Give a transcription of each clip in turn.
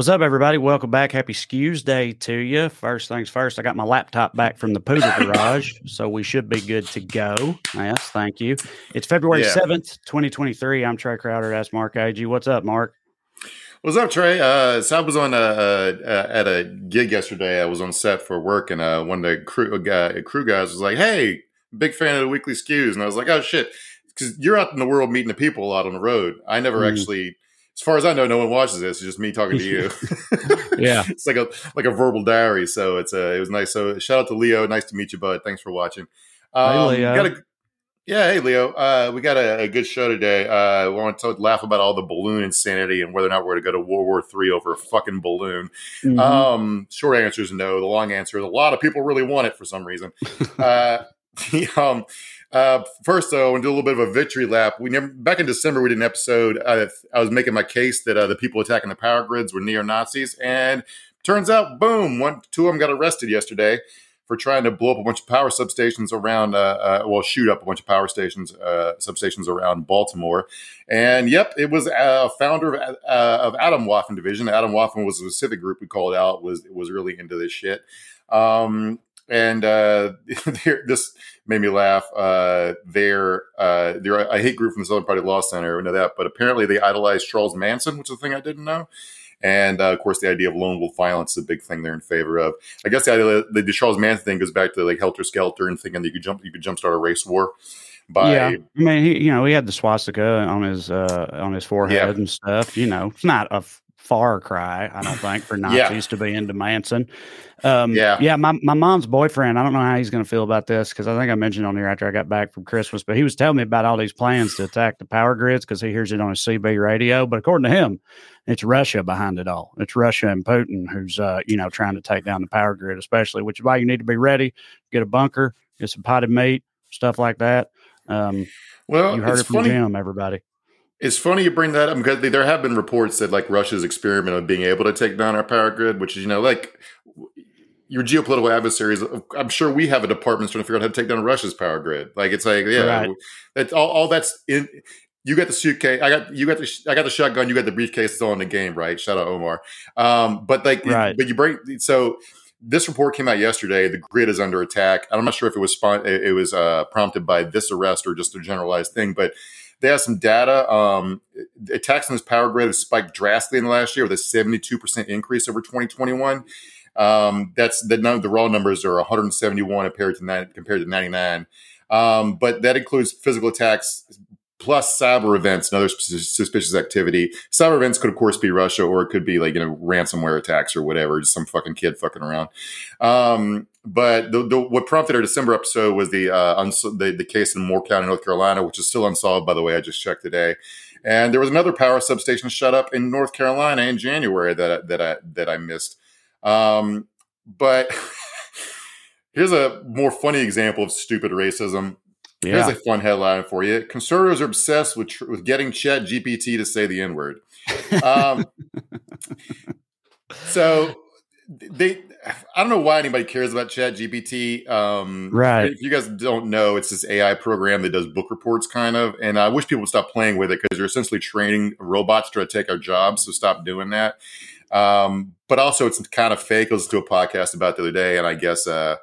What's up, everybody? Welcome back. Happy Skews Day to you. First things first, I got my laptop back from the Poodle Garage, so we should be good to go. Yes, thank you. It's February Yeah. 7th, 2023. I'm Trey Crowder. That's Mark Agee. What's up, Mark? What's up, Trey? Uh, so I was on uh, uh, at a gig yesterday. I was on set for work, and uh, one of the crew, guy, crew guys was like, "Hey, big fan of the weekly skews," and I was like, "Oh shit," because you're out in the world meeting the people a lot on the road. I never Mm. actually, as far as I know, no one watches this. It's just me talking to you. Yeah. it's like a like a verbal diary. So it's uh, it was nice. So shout out to Leo. Nice to meet you, bud. Thanks for watching. Um, Leo. Got a, yeah, hey Leo. Uh, we got a, a good show today. Uh, we want to laugh about all the balloon insanity and whether or not we're going to go to World War Three over a fucking balloon. Mhm. Um, short answer is no. The long answer is a lot of people really want it for some reason. uh, the, um, uh, first, though, I do a little bit of a victory lap. We never back in December we did an episode. Uh, I was making my case that uh, the people attacking the power grids were neo Nazis, and turns out, boom, one, two of them got arrested yesterday for trying to blow up a bunch of power substations around, uh, uh, well, shoot up a bunch of power stations, uh, substations around Baltimore. And yep, it was a founder of, uh, of Atomwaffen Division. Atomwaffen was a specific group we called out was was really into this shit. Um, and uh, this made me laugh. Uh, they're uh, they're a hate group from the Southern Poverty Law Center. We know that, but apparently they idolized Charles Manson, which is a thing I didn't know. And uh, of course, the idea of lone wolf violence is a big thing they're in favor of. I guess the idea the, the Charles Manson thing goes back to like helter skelter and thinking that you could jump you could jumpstart a race war by yeah, I mean, he, you know, he had the swastika on his uh, on his forehead Yeah. and stuff. You know, it's not a f- far cry, I don't think, for Yeah. Nazis to be into Manson. Um, Yeah. yeah. My my mom's boyfriend. I don't know how he's going to feel about this because I think I mentioned on here after I got back from Christmas, but he was telling me about all these plans to attack the power grids because he hears it on his CB radio. But according to him, it's Russia behind it all. It's Russia and Putin who's uh, you know trying to take down the power grid, especially, which is why you need to be ready. Get a bunker, get some potted meat, stuff like that. Um, well, you heard it's it from funny. Jim, everybody. It's funny you bring that up because there have been reports that like Russia's experiment of being able to take down our power grid, which is you know like your geopolitical adversaries. I'm sure we have a department trying to figure out how to take down Russia's power grid. Like it's like yeah, Right. that's all, all that's in. You got the suitcase. I got you got the I got the shotgun. You got the briefcase. It's all in the game, right? Shout out Omar. Um, but like, Right. but you break so. This report came out yesterday. The grid is under attack. I'm not sure if it was spon- it it was uh, prompted by this arrest or just a generalized thing, but they have some data. Um, attacks on this power grid have spiked drastically in the last year with a 72% increase over 2021. Um, that's the the raw numbers are 171 compared to compared to 99. Um, but that includes physical attacks plus cyber events and other suspicious activity. Cyber events could, of course, be Russia or it could be like you know ransomware attacks or whatever, just some fucking kid fucking around. Um, but the, the, what prompted our December episode was the, uh, uns- the the case in Moore County, North Carolina, which is still unsolved. By the way, I just checked today. And there was another power substation shut up in North Carolina in January that I, that I that I missed. Um, but here's a more funny example of stupid racism. Yeah. Here's a fun headline for you: Conservatives are obsessed with tr- with getting Chat GPT to say the N word. Um, so they, I don't know why anybody cares about Chat GPT. Um, Right. If you guys don't know, it's this AI program that does book reports, kind of. And I wish people would stop playing with it because you're essentially training robots to try to take our jobs. So stop doing that. Um, but also, it's kind of fake. I listened to a podcast about the other day, and I guess uh,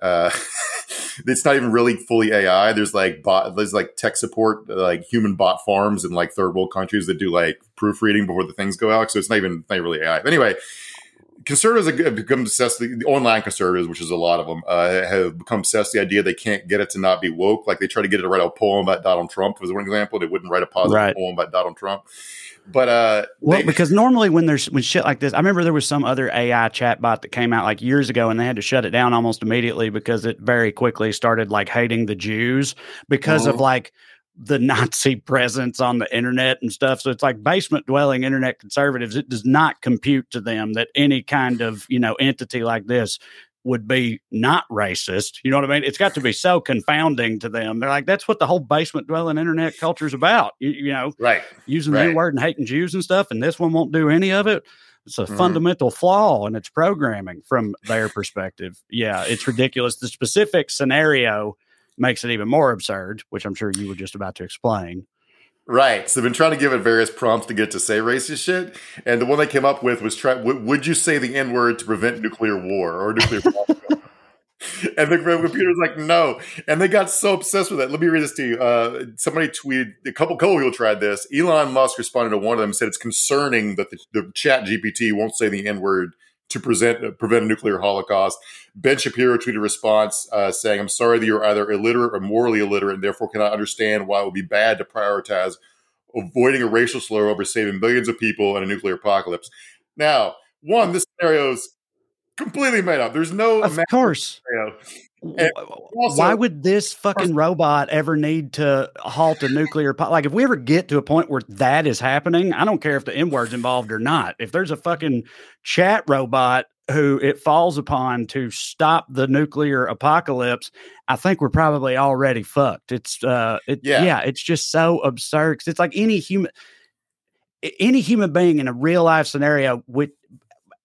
uh, it's not even really fully AI. There's like bot, there's like tech support, like human bot farms in like third world countries that do like proofreading before the things go out. So it's not even not really AI. But anyway, conservatives have become obsessed. The online conservatives, which is a lot of them, uh, have become obsessed with the idea they can't get it to not be woke. Like they try to get it to write a poem about Donald Trump. Was one example. They wouldn't write a positive Right. poem about Donald Trump. But uh, Well, they- because normally when there's when shit like this, I remember there was some other AI chatbot that came out like years ago, and they had to shut it down almost immediately because it very quickly started like hating the Jews because of Mhm. like the Nazi presence on the internet and stuff. So it's like basement dwelling internet conservatives. It does not compute to them that any kind of you know entity like this would be not racist. You know what I mean? It's got to be so confounding to them. They're like, that's what the whole basement dwelling internet culture is about. You, you know, right. using the Right. N word and hating Jews and stuff, and this one won't do any of it. It's a Mhm. fundamental flaw in its programming from their perspective. Yeah, it's ridiculous. The specific scenario makes it even more absurd, which I'm sure you were just about to explain. Right. So they've been trying to give it various prompts to get to say racist shit. And the one they came up with was try w- would you say the N word to prevent nuclear war or nuclear And the computer's like, no. And they got so obsessed with that. Let me read this to you. Uh, somebody tweeted, a couple, couple people tried this. Elon Musk responded to one of them and said it's concerning that the, the chat GPT won't say the N word to present, uh, prevent a nuclear holocaust. Ben Shapiro tweeted a response uh, saying, I'm sorry that you're either illiterate or morally illiterate and therefore cannot understand why it would be bad to prioritize avoiding a racial slur over saving millions of people in a nuclear apocalypse. Now, one, this scenario is completely made up. There's no of course. Also, Why would this fucking robot ever need to halt a nuclear po- like if we ever get to a point where that is happening, I don't care if the N word's involved or not. If there's a fucking chat robot who it falls upon to stop the nuclear apocalypse, I think we're probably already fucked. It's uh it, yeah. yeah, it's just so absurd it's like any human any human being in a real life scenario which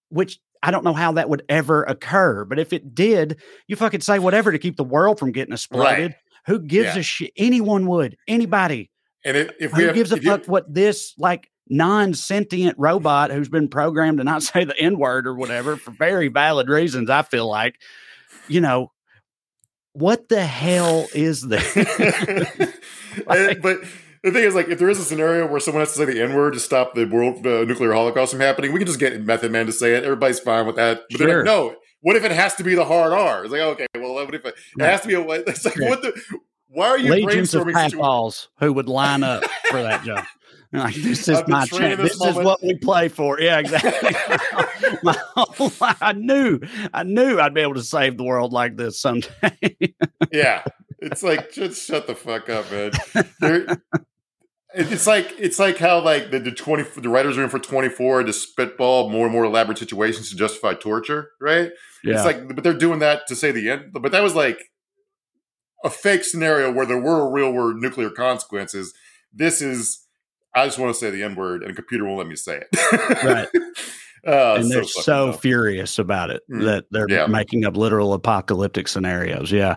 which I don't know how that would ever occur. But if it did, you fucking say whatever to keep the world from getting exploded. Right. Who gives yeah. a shit? Anyone would. Anybody. And if, if who have, gives a fuck you, what this like non-sentient robot who's been programmed to not say the n-word or whatever for very valid reasons i feel like you know what the hell is this like, but the thing is, like, if there is a scenario where someone has to say the N word to stop the world uh, nuclear holocaust from happening, we can just get Method Man to say it. Everybody's fine with that. But sure. like, no, what if it has to be the hard R? It's like, okay, well, what if it, it has to be a It's like, yeah. what the? Why are you Legions of balls who would line up for that job? Like this is my chance. This, this is what we play for. Yeah, exactly. my whole life, I knew, I knew I'd be able to save the world like this someday. yeah, it's like just shut the fuck up, man. It's like it's like how like the, the twenty the writers are in for twenty four to spitball more and more elaborate situations to justify torture, right? Yeah. It's like, but they're doing that to say the end. But that was like a fake scenario where there were real world nuclear consequences. This is I just want to say the N word, and a computer won't let me say it. right. Uh, and they're so, so furious about it mm. that they're yeah. making up literal apocalyptic scenarios. Yeah,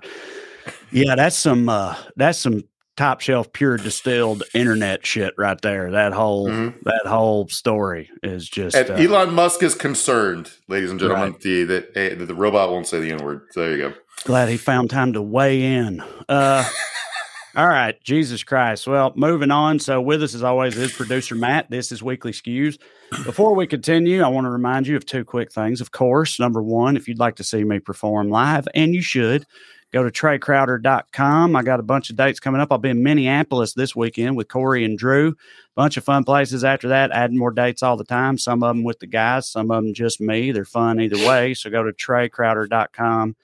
yeah, that's some uh, that's some top shelf pure distilled internet shit right there. That whole mm-hmm. that whole story is just uh, Elon Musk is concerned, ladies and gentlemen, right. the, that, that the robot won't say the N word. So there you go. Glad he found time to weigh in. Uh, all right, Jesus Christ. Well, moving on. So with us as always is producer Matt. This is Weekly Skews. Before we continue, I want to remind you of two quick things. Of course, number one, if you'd like to see me perform live, and you should Go to TreyCrowder.com. I got a bunch of dates coming up. I'll be in Minneapolis this weekend with Corey and Drew. Bunch of fun places after that, adding more dates all the time. Some of them with the guys, some of them just me. They're fun either way. So go to TreyCrowder.com.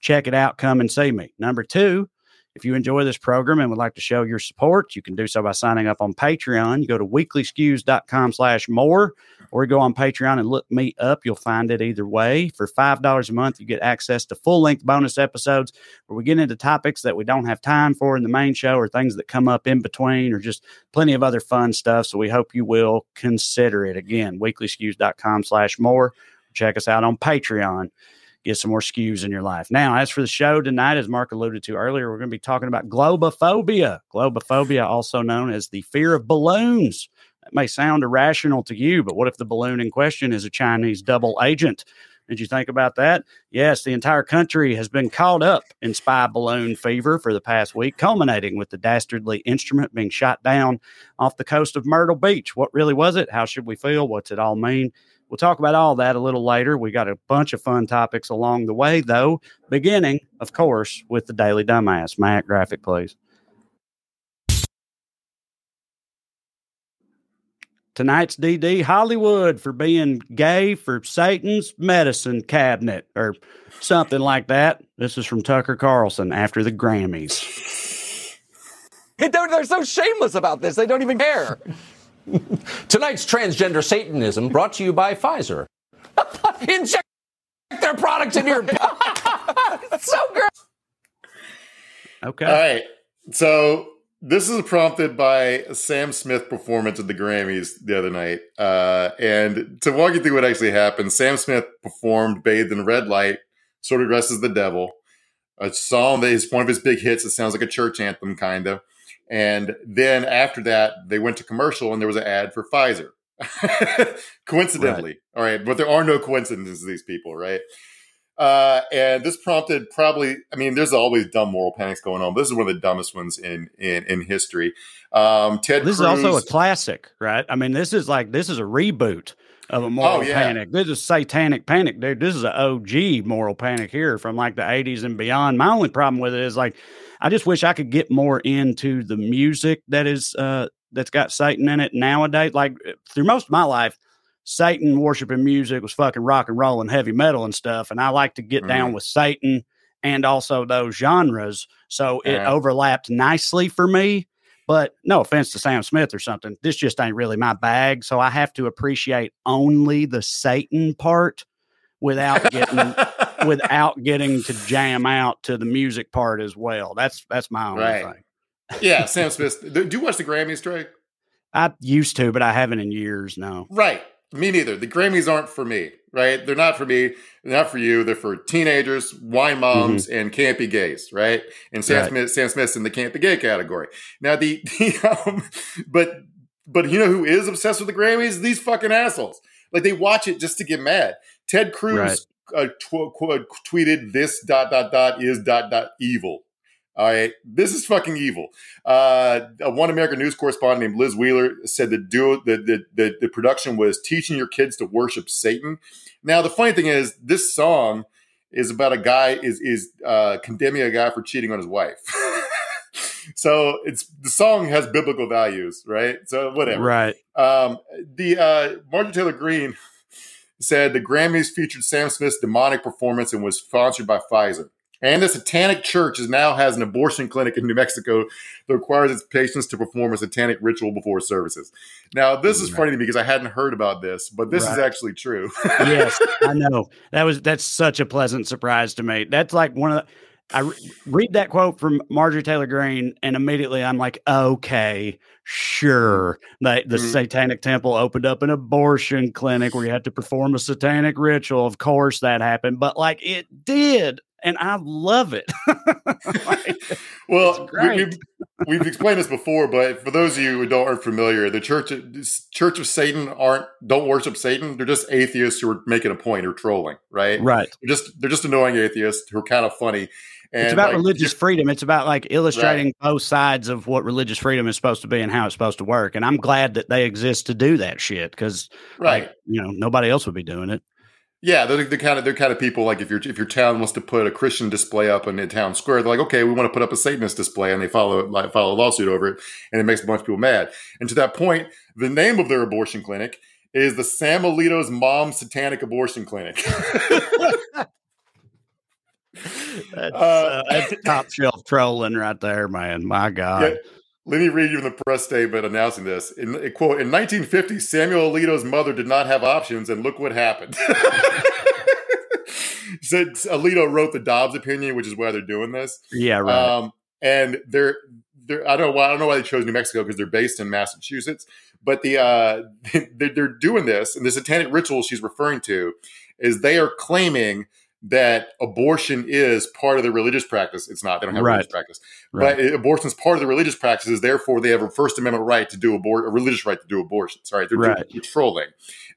Check it out. Come and see me. Number two, if you enjoy this program and would like to show your support, you can do so by signing up on Patreon. You go to weeklyskews.com slash more or go on Patreon and look me up. You'll find it either way. For $5 a month, you get access to full length bonus episodes where we get into topics that we don't have time for in the main show or things that come up in between or just plenty of other fun stuff. So we hope you will consider it. Again, weeklyskews.com slash more. Check us out on Patreon get some more skews in your life. Now, as for the show tonight, as Mark alluded to earlier, we're going to be talking about globophobia. Globophobia, also known as the fear of balloons. That may sound irrational to you, but what if the balloon in question is a Chinese double agent? Did you think about that? Yes, the entire country has been caught up in spy balloon fever for the past week, culminating with the dastardly instrument being shot down off the coast of Myrtle Beach. What really was it? How should we feel? What's it all mean? We'll talk about all that a little later. We got a bunch of fun topics along the way, though, beginning, of course, with the Daily Dumbass. Matt, graphic, please. tonight's DD Hollywood for being gay for Satan's medicine cabinet or something like that. This is from Tucker Carlson after the Grammys. They're, they're so shameless about this, they don't even care. Tonight's transgender Satanism brought to you by Pfizer. Inject their products in your. so great. Okay. All right. So this is prompted by Sam Smith performance at the Grammys the other night. Uh, and to walk you through what actually happened, Sam Smith performed Bathed in Red Light, sort of dressed as the devil. A song that is one of his big hits. It sounds like a church anthem, kind of. And then after that, they went to commercial and there was an ad for Pfizer. Coincidentally. Right. All right. But there are no coincidences, these people, right? Uh, and this prompted probably, I mean, there's always dumb moral panics going on. This is one of the dumbest ones in in, in history. Um, Ted This Cruz, is also a classic, right? I mean, this is like this is a reboot of a moral oh, yeah. panic. This is satanic panic, dude. This is an OG moral panic here from like the 80s and beyond. My only problem with it is like I just wish I could get more into the music that is uh that's got Satan in it nowadays. Like through most of my life, Satan worshiping music was fucking rock and roll and heavy metal and stuff. And I like to get mm-hmm. down with Satan and also those genres. So it overlapped nicely for me. But no offense to Sam Smith or something, this just ain't really my bag. So I have to appreciate only the Satan part without getting without getting to jam out to the music part as well. That's that's my only right. thing. yeah, Sam Smith. Do you watch the Grammys, Trey? I used to, but I haven't in years. No. Right. Me neither. The Grammys aren't for me, right? They're not for me. They're not for you. They're for teenagers, wine moms, mm-hmm. and campy gays, right? And Sam right. Smith, Sam Smith's in the campy gay category. Now the, the um, but but you know who is obsessed with the Grammys? These fucking assholes. Like they watch it just to get mad. Ted Cruz right. uh, tw- tw- tweeted this dot dot dot is dot dot evil all right, this is fucking evil. Uh, one American news correspondent named Liz Wheeler said the duo, the, the, the, the production was teaching your kids to worship Satan. Now, the funny thing is, this song is about a guy is is uh, condemning a guy for cheating on his wife. so it's the song has biblical values, right? So whatever. Right. Um, the uh, Marjorie Taylor Greene said the Grammys featured Sam Smith's demonic performance and was sponsored by Pfizer. And the Satanic Church is now has an abortion clinic in New Mexico that requires its patients to perform a satanic ritual before services. Now, this is funny to me because I hadn't heard about this, but this right. is actually true. yes, I know. That was that's such a pleasant surprise to me. That's like one of the I re- read that quote from Marjorie Taylor Greene, and immediately I'm like, okay, sure. The, the mm-hmm. Satanic Temple opened up an abortion clinic where you had to perform a satanic ritual. Of course, that happened, but like it did and I love it. like, well, we, have we've explained this before, but for those of you who don't aren't familiar, the Church Church of Satan aren't don't worship Satan. They're just atheists who are making a point or trolling, right? Right. They're just they're just annoying atheists who are kind of funny. And it's about like, religious freedom. It's about like illustrating right. both sides of what religious freedom is supposed to be and how it's supposed to work. And I'm glad that they exist to do that shit because, right, like, you know, nobody else would be doing it. Yeah, they're the kind of they're kind of people like if your if your town wants to put a Christian display up in a town square, they're like, okay, we want to put up a Satanist display, and they follow like, follow a lawsuit over it, and it makes a bunch of people mad. And to that point, the name of their abortion clinic is the Sam Alito's Mom Satanic Abortion Clinic. that's, uh, uh, that's top shelf trolling right there, man. My God. Yeah, let me read you in the press statement announcing this. In quote, in 1950, Samuel Alito's mother did not have options, and look what happened. Said Alito wrote the Dobbs opinion, which is why they're doing this. Yeah, right. Um, and they're they're I don't know why I don't know why they chose New Mexico because they're based in Massachusetts, but the uh, they're, they're doing this, and the satanic ritual she's referring to is they are claiming that abortion is part of the religious practice. It's not. They don't have right. religious practice, right. but abortion is part of the religious practices. Therefore, they have a First Amendment right to do abort, a religious right to do abortion. Sorry, they're right. trolling.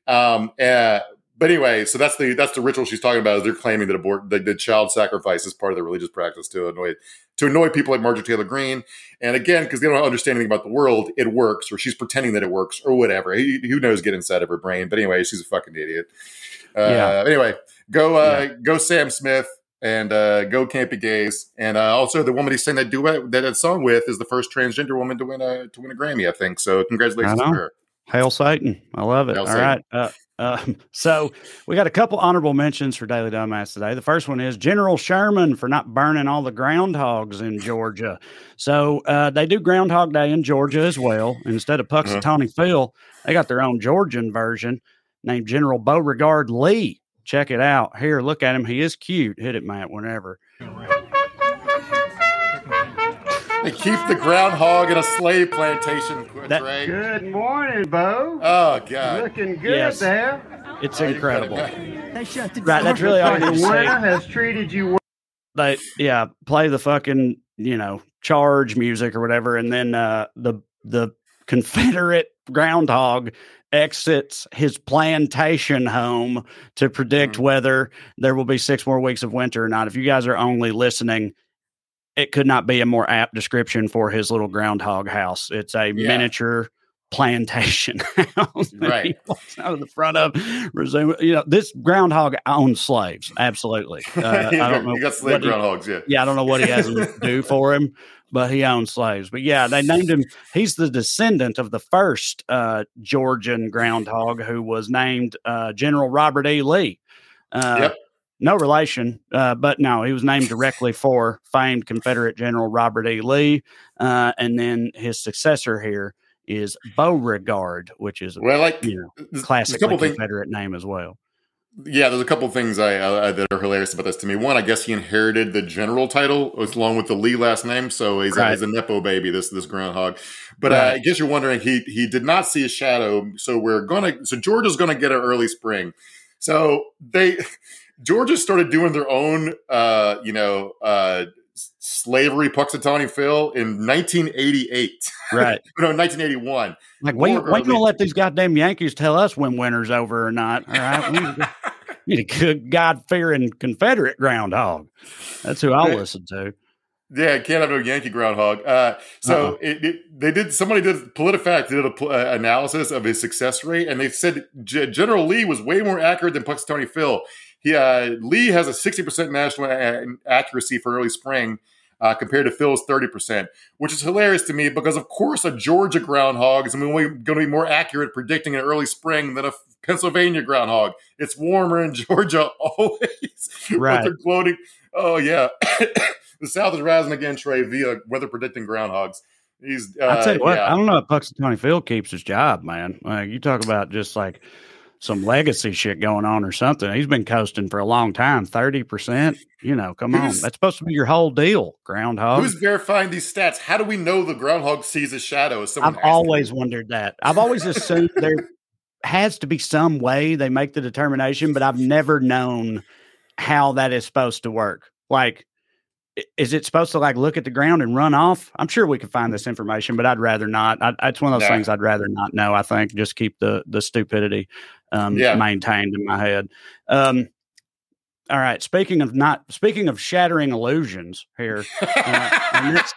Um, uh, but anyway, so that's the that's the ritual she's talking about. Is they're claiming that abort the, the child sacrifice is part of the religious practice to annoy to annoy people like Marjorie Taylor Greene. And again, because they don't understand anything about the world, it works, or she's pretending that it works, or whatever. who knows? Get inside of her brain. But anyway, she's a fucking idiot. Uh, yeah. Anyway, Go, uh, yeah. go, Sam Smith, and uh, go Campy Gays, and uh, also the woman he sang that duet that, that song with is the first transgender woman to win a to win a Grammy, I think. So congratulations to her. Hail Satan! I love it. Hail All Satan. right. Uh, uh, so we got a couple honorable mentions for Daily Dumbass today. The first one is General Sherman for not burning all the groundhogs in Georgia. So uh, they do Groundhog Day in Georgia as well. Instead of Punxsutawney uh-huh. Phil, they got their own Georgian version named General Beauregard Lee. Check it out. Here, look at him. He is cute. Hit it, Matt, whenever. They keep the groundhog in a slave plantation, that, Good morning, Bo. Oh, God. Looking good yes. there. It's oh, incredible. They shut the Right, that's really all you need to say. has treated you well. They, yeah, play the fucking, you know, charge music or whatever, and then uh, the the Confederate groundhog exits his plantation home to predict Mhm. whether there will be six more weeks of winter or not. If you guys are only listening, it could not be a more apt description for his little groundhog house. It's a Yeah. miniature plantation house. Right. He out of the front of, resume, you know, this groundhog owns slaves. Absolutely. Uh, I don't know. you got slave what he- groundhogs, yeah. yeah, I don't know what he has to do for him, but he owned slaves. But yeah, they named him. He's the descendant of the first uh, Georgian groundhog who was named uh, General Robert E. Lee. Uh, Yep. No relation, uh, but no, he was named directly for famed Confederate General Robert E. Lee. Uh, and then his successor here is Beauregard, which is Well, like you know classic couple things. Confederate name as well. Yeah, there's a couple things I, uh, that are hilarious about this to me. One, I guess he inherited the general title along with the Lee last name, so he's, Right. a, he's a nepo baby. This this groundhog. But uh, I guess you're wondering he he did not see a shadow, so we're gonna so Georgia's gonna get an early spring. So they Georgia started doing their own, uh, you know, uh, slavery Punxsutawney Phil in 1988. Right. no, 1981. Like we More we gonna let these goddamn Yankees tell us when winter's over or not. All right. We need, a good God fearing Confederate groundhog. That's who I'll listen to. Yeah, can't have no Yankee groundhog. Uh, so Uh-uh. it, it, they did. Somebody did. PolitiFact did a uh, analysis of his success rate, and they said G- General Lee was way more accurate than Punxsutawney Phil. He uh, Lee has a sixty percent national a- accuracy for early spring. Uh, compared to Phil's 30%, which is hilarious to me because, of course, a Georgia groundhog is going to be more accurate predicting an early spring than a Pennsylvania groundhog. It's warmer in Georgia always. Right. they're gloating. Oh, yeah. the South is rising again, Trey, via weather predicting groundhogs. He's. Uh, I tell you what, yeah. I don't know if Punxsutawney Phil keeps his job, man. Like you talk about just like some legacy shit going on or something. He's been coasting for a long time. Thirty percent. You know, come on. That's supposed to be your whole deal, groundhog. Who's verifying these stats? How do we know the groundhog sees a shadow? I've always wondered that. I've always assumed there has to be some way they make the determination, but I've never known how that is supposed to work. Like, is it supposed to like look at the ground and run off? I'm sure we could find this information, but I'd rather not. I, it's one of those things I'd rather not know. I think just keep the the stupidity um, Yeah. maintained in my head. Um, all right. Speaking of not speaking of shattering illusions here, uh, our next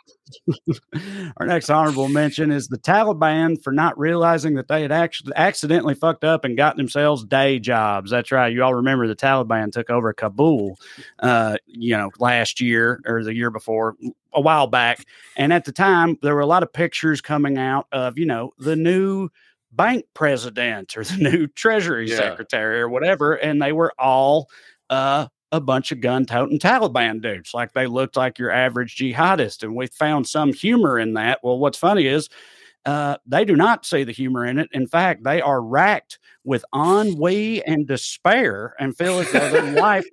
our next honorable mention is the Taliban for not realizing that they had actually accidentally fucked up and got themselves day jobs. That's right. You all remember the Taliban took over Kabul, uh, you know, last year or the year before, a while back. And at the time, there were a lot of pictures coming out of, you know, the new bank president or the new treasury Yeah. secretary or whatever. And they were all uh, a bunch of gun toting Taliban dudes. Like they looked like your average jihadist. And we found some humor in that. Well, what's funny is uh, they do not see the humor in it. In fact, they are racked with ennui and despair and feel as though their life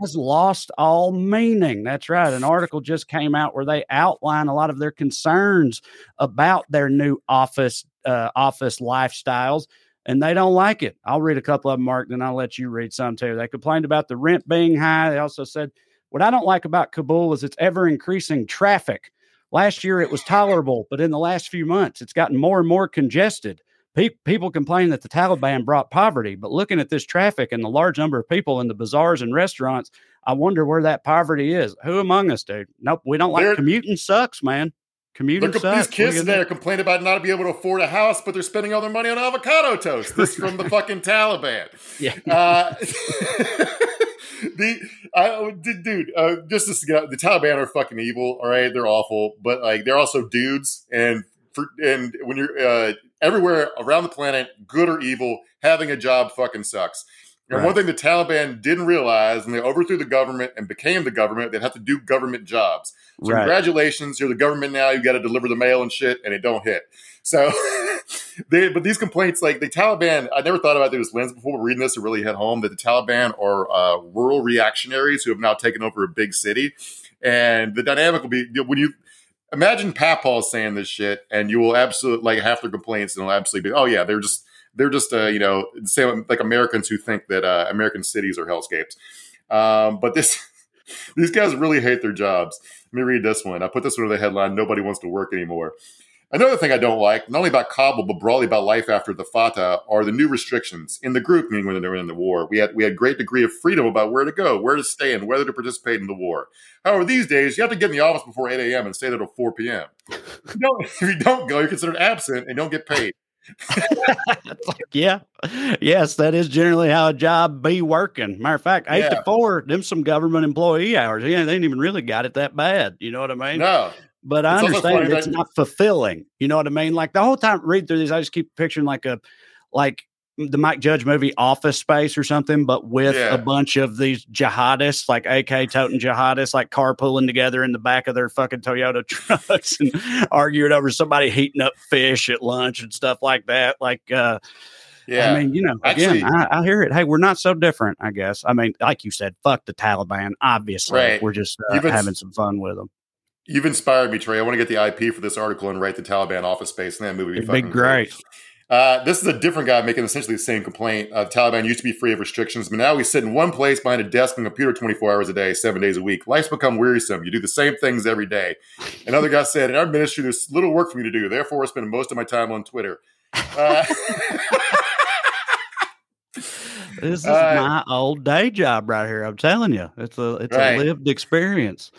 has lost all meaning. That's right. An article just came out where they outline a lot of their concerns about their new office uh, office lifestyles and they don't like it. I'll read a couple of them, Mark, then I'll let you read some too. They complained about the rent being high. They also said, What I don't like about Kabul is its ever increasing traffic. Last year it was tolerable, but in the last few months it's gotten more and more congested. Pe- people complain that the Taliban brought poverty, but looking at this traffic and the large number of people in the bazaars and restaurants, I wonder where that poverty is. Who among us, dude? Nope, we don't like They're- commuting. Sucks, man. Commuting Look at these kids today are complaining about not being able to afford a house, but they're spending all their money on avocado toast. This is from the fucking Taliban. Yeah. Uh, the I, dude, uh, just this, guy, the Taliban are fucking evil. All right, they're awful, but like they're also dudes, and for, and when you're uh, everywhere around the planet, good or evil, having a job fucking sucks. And Right. one thing the Taliban didn't realize, when they overthrew the government and became the government, they'd have to do government jobs. So Right. congratulations, you're the government now. You got to deliver the mail and shit, and it don't hit. So, they, but these complaints, like the Taliban, I never thought about this lens before reading this. It really hit home that the Taliban are uh, rural reactionaries who have now taken over a big city, and the dynamic will be when you imagine Papal saying this shit, and you will absolutely like half their complaints, and it'll absolutely be, oh yeah, they're just they're just uh, you know same like Americans who think that uh, American cities are hellscapes. Um, but this These guys really hate their jobs. Let me read this one. I put this under the headline Nobody wants to work anymore. Another thing I don't like, not only about Kabul, but broadly about life after the Fatah, are the new restrictions. In the group, meaning when they were in the war, we had we had great degree of freedom about where to go, where to stay, and whether to participate in the war. However, these days you have to get in the office before 8 a.m. and stay there till 4 p.m. If you don't go, you're considered absent and don't get paid. like, yeah, yes, that is generally how a job be working. Matter of fact, eight Yeah. to four, them some government employee hours. Yeah, they ain't even really got it that bad. You know what I mean? No, But I It's understand it's not fulfilling. You know what I mean? Like the whole time read through these, I just keep picturing like a like the Mike Judge movie Office Space or something, but with Yeah. a bunch of these jihadists, like AK toting jihadists, like carpooling together in the back of their fucking Toyota trucks and arguing over somebody heating up fish at lunch and stuff like that. Like uh yeah, I mean, you know, again, Actually- I, I hear it. Hey, we're not so different, I guess. I mean, like you said, fuck the Taliban. Obviously, Right. we're just uh, having some fun with them. you've inspired me, Trey. I want to get the IP for this article and write the Taliban office space, and that movie would be It'd be fucking great. Uh, this is a different guy making essentially the same complaint. Uh, Taliban used to be free of restrictions, but now we sit in one place behind a desk and computer 24 hours a day, seven days a week. Life's become wearisome. You do the same things every day. Another guy said, In our ministry, there's little work for me to do. Therefore, I spend most of my time on Twitter. Uh, This is Uh, my old day job right here. I'm telling you, it's a it's Right. a lived experience.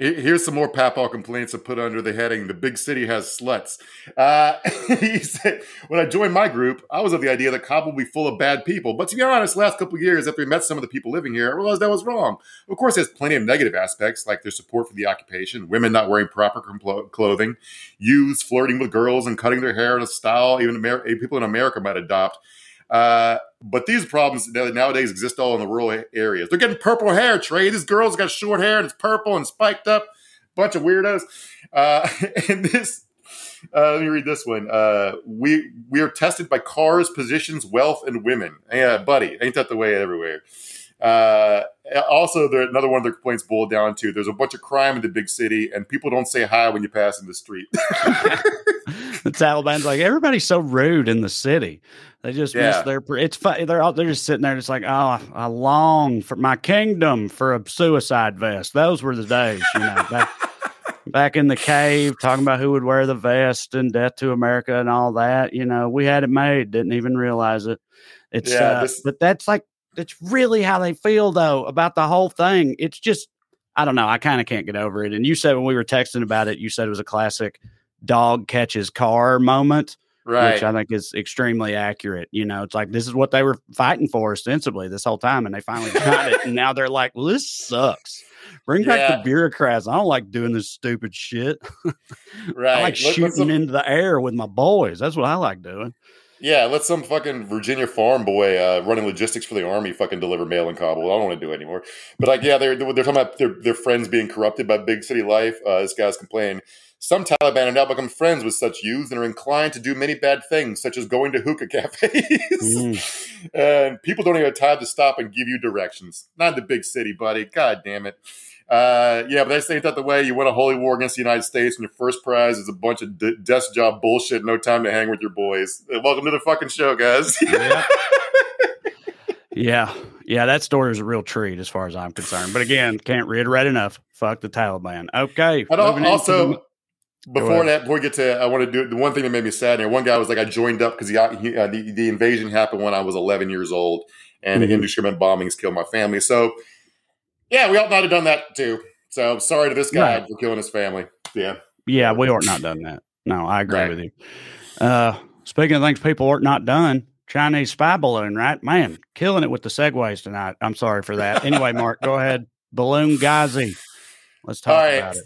Here- Here's some more Papal complaints I put under the heading "The Big City Has Sluts." Uh, he said, "When I joined my group, I was of the idea that Kabul would be full of bad people. But to be honest, last couple of years, after we met some of the people living here, I realized that was wrong. Of course, there's plenty of negative aspects, like their support for the occupation, women not wearing proper complo- clothing, youths flirting with girls and cutting their hair in a style even Amer- people in America might adopt." Uh, but these problems nowadays exist all in the rural areas. They're getting purple hair, Trey. These girls got short hair and it's purple and spiked up. Bunch of weirdos. Uh, and this, uh, let me read this one. Uh, we we are tested by cars, positions, wealth, and women. Yeah, buddy, ain't that the way everywhere? Uh, also, there, another one of their complaints boiled down to there's a bunch of crime in the big city, and people don't say hi when you pass in the street. The Taliban's like everybody's so rude in the city. They just miss their. It's fu- they're all they're just sitting there, just like oh, I long for my kingdom for a suicide vest. Those were the days, you know. Back, back in the cave, talking about who would wear the vest and death to America and all that. You know, we had it made, didn't even realize it. It's Yeah, uh, this- but that's like that's really how they feel though about the whole thing. It's just I don't know. I kind of can't get over it. And you said when we were texting about it, you said it was a classic dog catches car moment, right. which I think is extremely accurate. You know, it's like this is what they were fighting for ostensibly this whole time, and they finally got it. And now they're like, well, this sucks. Bring back the bureaucrats. I don't like doing this stupid shit. right. I like let shooting some- into the air with my boys. That's what I like doing. Yeah, let some fucking Virginia farm boy uh, running logistics for the army fucking deliver mail in Kabul. I don't want to do it anymore. But like, yeah, they're they're talking about their their friends being corrupted by big city life. Uh, this guy's complaining. Some Taliban have now become friends with such youths and are inclined to do many bad things, such as going to hookah cafes. Mm. and people don't even have time to stop and give you directions. Not in the big city, buddy. God damn it. Uh, yeah, but they say that the way you win a holy war against the United States and your first prize is a bunch of d- desk job bullshit, no time to hang with your boys. Uh, Welcome to the fucking show, guys. Yeah. Yeah, that story is a real treat as far as I'm concerned. But again, can't reiterate enough. Fuck the Taliban. Okay. And al- into also, the- before that, before we get to, I want to do the one thing that made me sad here. One guy was like, I joined up because he, he, uh, the, the invasion happened when I was 11 years old, and Mhm. the indiscriminate bombings killed my family. So, yeah, we ought not have done that too. So, sorry to this guy Right. for killing his family. Yeah. Yeah, we ought not done that. No, I agree Right. with you. Uh, speaking of things people ought not done, Chinese spy balloon, right? Man, killing it with the segues tonight. I'm sorry for that. Anyway, Mark, go ahead. Balloon Ghazi. Let's talk right. about it.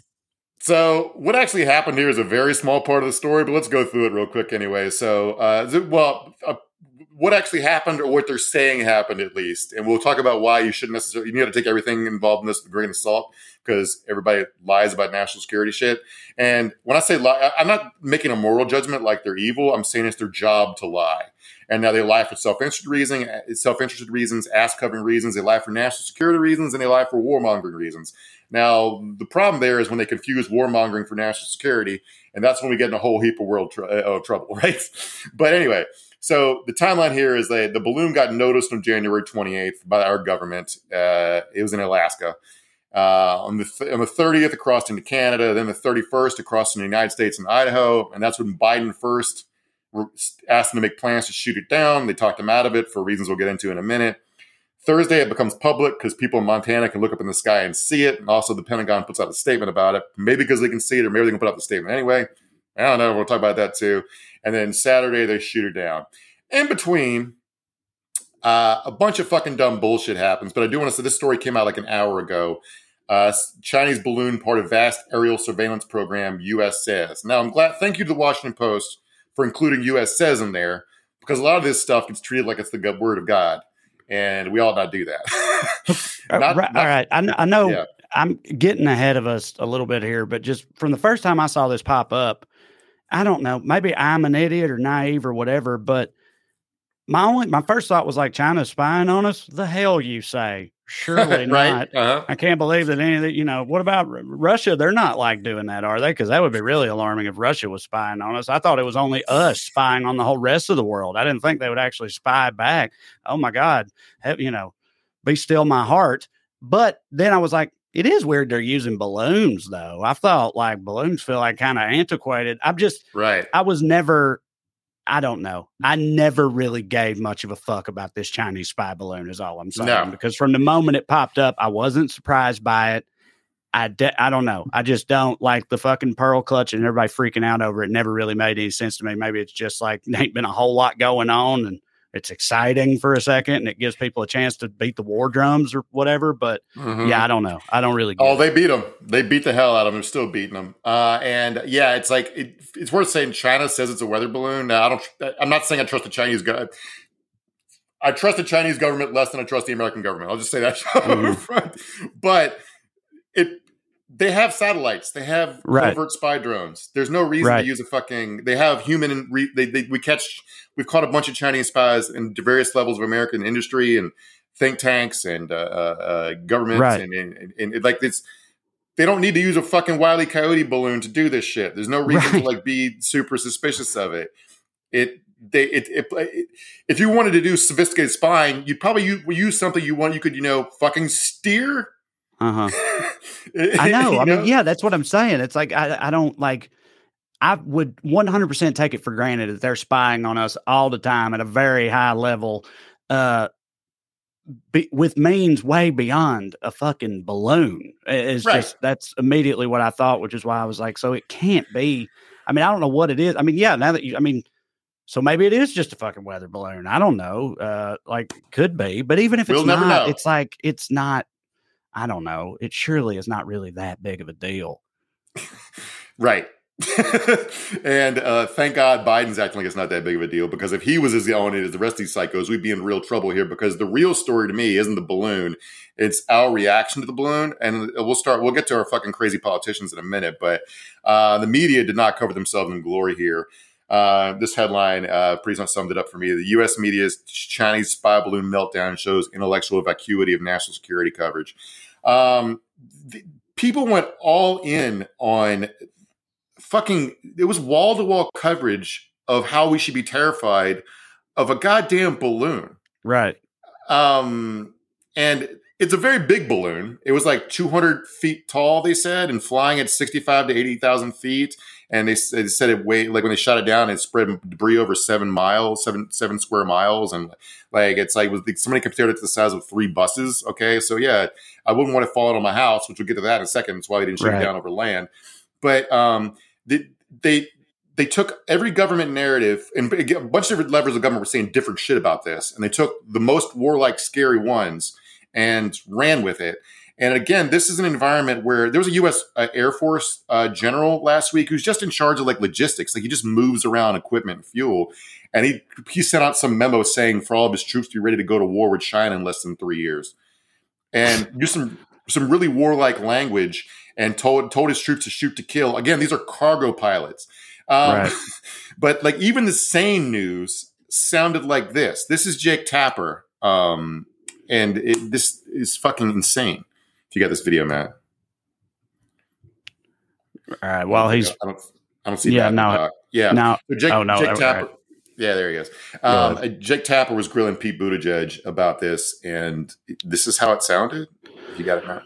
So, what actually happened here is a very small part of the story, but let's go through it real quick anyway. So, uh, well, uh, what actually happened, or what they're saying happened, at least, and we'll talk about why you shouldn't necessarily. You need to take everything involved in this with a grain of salt because everybody lies about national security shit. And when I say lie, I'm not making a moral judgment like they're evil. I'm saying it's their job to lie. And now they lie for self-interested reason, self-interested reasons, ass covering reasons. They lie for national security reasons, and they lie for warmongering reasons. Now, the problem there is when they confuse warmongering for national security, and that's when we get in a whole heap of world tr- uh, trouble, right? But anyway, so the timeline here is that the balloon got noticed on January 28th by our government. Uh, it was in Alaska. Uh, on the th- on the 30th, it crossed into Canada. Then the 31st, it crossed the United States and Idaho. And that's when Biden first asked them to make plans to shoot it down. They talked him out of it for reasons we'll get into in a minute. Thursday, it becomes public because people in Montana can look up in the sky and see it. And also, the Pentagon puts out a statement about it, maybe because they can see it, or maybe they can put out the statement anyway. I don't know. We'll talk about that too. And then Saturday, they shoot it down. In between, uh, a bunch of fucking dumb bullshit happens. But I do want to say this story came out like an hour ago. Uh, Chinese balloon part of vast aerial surveillance program, U.S. says. Now, I'm glad. Thank you to the Washington Post for including U.S. says in there because a lot of this stuff gets treated like it's the word of God, and we all not do that. Uh, not, right, not, all right, I, I know yeah. I'm getting ahead of us a little bit here, but just from the first time I saw this pop up, I don't know. Maybe I'm an idiot or naive or whatever, but my only my first thought was like China's spying on us. The hell you say? Surely right? not. Uh-huh. I can't believe that any of that. You know, what about Russia? They're not like doing that, are they? Because that would be really alarming if Russia was spying on us. I thought it was only us spying on the whole rest of the world. I didn't think they would actually spy back. Oh my God, Have, you know, be still my heart. But then I was like, it is weird they're using balloons though. I thought like balloons feel like kind of antiquated. I'm just right. I was never I don't know. I never really gave much of a fuck about this Chinese spy balloon, is all I'm saying. No. Because from the moment it popped up, I wasn't surprised by it. I, de- I don't know. I just don't like the fucking pearl clutch and everybody freaking out over it. Never really made any sense to me. Maybe it's just like ain't been a whole lot going on and it's exciting for a second and it gives people a chance to beat the war drums or whatever. But mm-hmm. yeah, I don't know. I don't really. oh, they beat them. They beat the hell out of them. They're still beating them. Uh, and yeah, it's like it, it's worth saying. China says it's a weather balloon. Now, I don't. I'm not saying I trust the Chinese guy. I trust the Chinese government less than I trust the American government. I'll just say that. Mm-hmm. but it they have satellites. They have right. covert spy drones. There's no reason right. to use a fucking. They have human. Re, they, they we catch. We've caught a bunch of Chinese spies in various levels of American industry and think tanks and uh, uh, uh governments right. and, and, and, and, like it's. They don't need to use a fucking wily coyote balloon to do this shit. There's no reason to like be super suspicious of it. It they it, it, it, if you wanted to do sophisticated spying, you'd probably use, use something you want. You could you know fucking steer uh huh. I know. I mean, yeah, that's what I'm saying. It's like I, I don't like. I would 100% take it for granted that they're spying on us all the time at a very high level, uh, be, with means way beyond a fucking balloon. It's right. just that's immediately what I thought, which is why I was like, so it can't be. I mean, I don't know what it is. I mean, yeah, now that you, I mean, so maybe it is just a fucking weather balloon. I don't know. Uh, like could be, but even if it's we'll not, it's like it's not I don't know. It surely is not really that big of a deal. right. and uh, thank God Biden's acting like it's not that big of a deal because if he was as on it as the rest of these psychos, we'd be in real trouble here because the real story to me isn't the balloon. It's our reaction to the balloon. And we'll start, we'll get to our fucking crazy politicians in a minute, but uh, the media did not cover themselves in glory here. Uh, this headline uh, pretty much summed it up for me. The U.S. media's Chinese spy balloon meltdown shows intellectual vacuity of national security coverage. Um, the, people went all in on fucking. It was wall to wall coverage of how we should be terrified of a goddamn balloon. Right. Um, and it's a very big balloon. It was like 200 feet tall, they said, and flying at 65 to 80,000 feet. And they, they said it weighed like when they shot it down, it spread debris over seven miles, seven seven square miles, and like it's like was somebody compared it to the size of three buses. Okay, so yeah, I wouldn't want it falling on my house, which we'll get to that in a second. That's why they didn't shoot right. it down over land. But um, they, they they took every government narrative and a bunch of different levers of government were saying different shit about this, and they took the most warlike, scary ones and ran with it. And again, this is an environment where there was a U.S. Uh, Air Force uh, general last week who's just in charge of like logistics. Like he just moves around equipment and fuel. And he he sent out some memo saying for all of his troops to be ready to go to war with China in less than three years, and use some some really warlike language. And told told his troops to shoot to kill. Again, these are cargo pilots. Um, right. But like even the sane news sounded like this. This is Jake Tapper. Um, and it, this is fucking insane. If you got this video, Matt. All right. Well, he's. I don't. I don't see. Yeah. No. Yeah. Now. So Jake, oh no. Jake Tapper. Right. Yeah, there he is. Um, uh, Jake Tapper was grilling Pete Buttigieg about this, and this is how it sounded. You got it, Matt.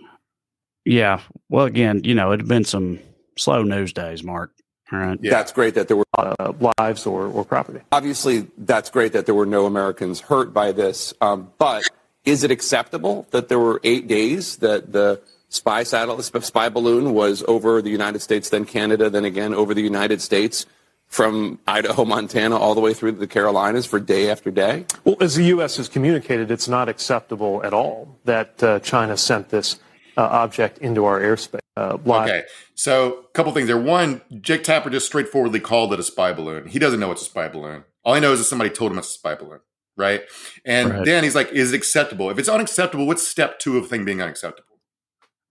Yeah. Well, again, you know, it had been some slow news days, Mark. All right. Yeah. That's great that there were uh, lives or, or property. Obviously, that's great that there were no Americans hurt by this. Um, but is it acceptable that there were eight days that the spy satellite, spy balloon was over the United States, then Canada, then again over the United States? From Idaho, Montana, all the way through to the Carolinas for day after day? Well, as the U.S. has communicated, it's not acceptable at all that uh, China sent this uh, object into our airspace. Uh, okay, so a couple things there. One, Jake Tapper just straightforwardly called it a spy balloon. He doesn't know it's a spy balloon. All he knows is somebody told him it's a spy balloon, right? And right. then he's like, "Is it acceptable? If it's unacceptable, what's step two of thing being unacceptable?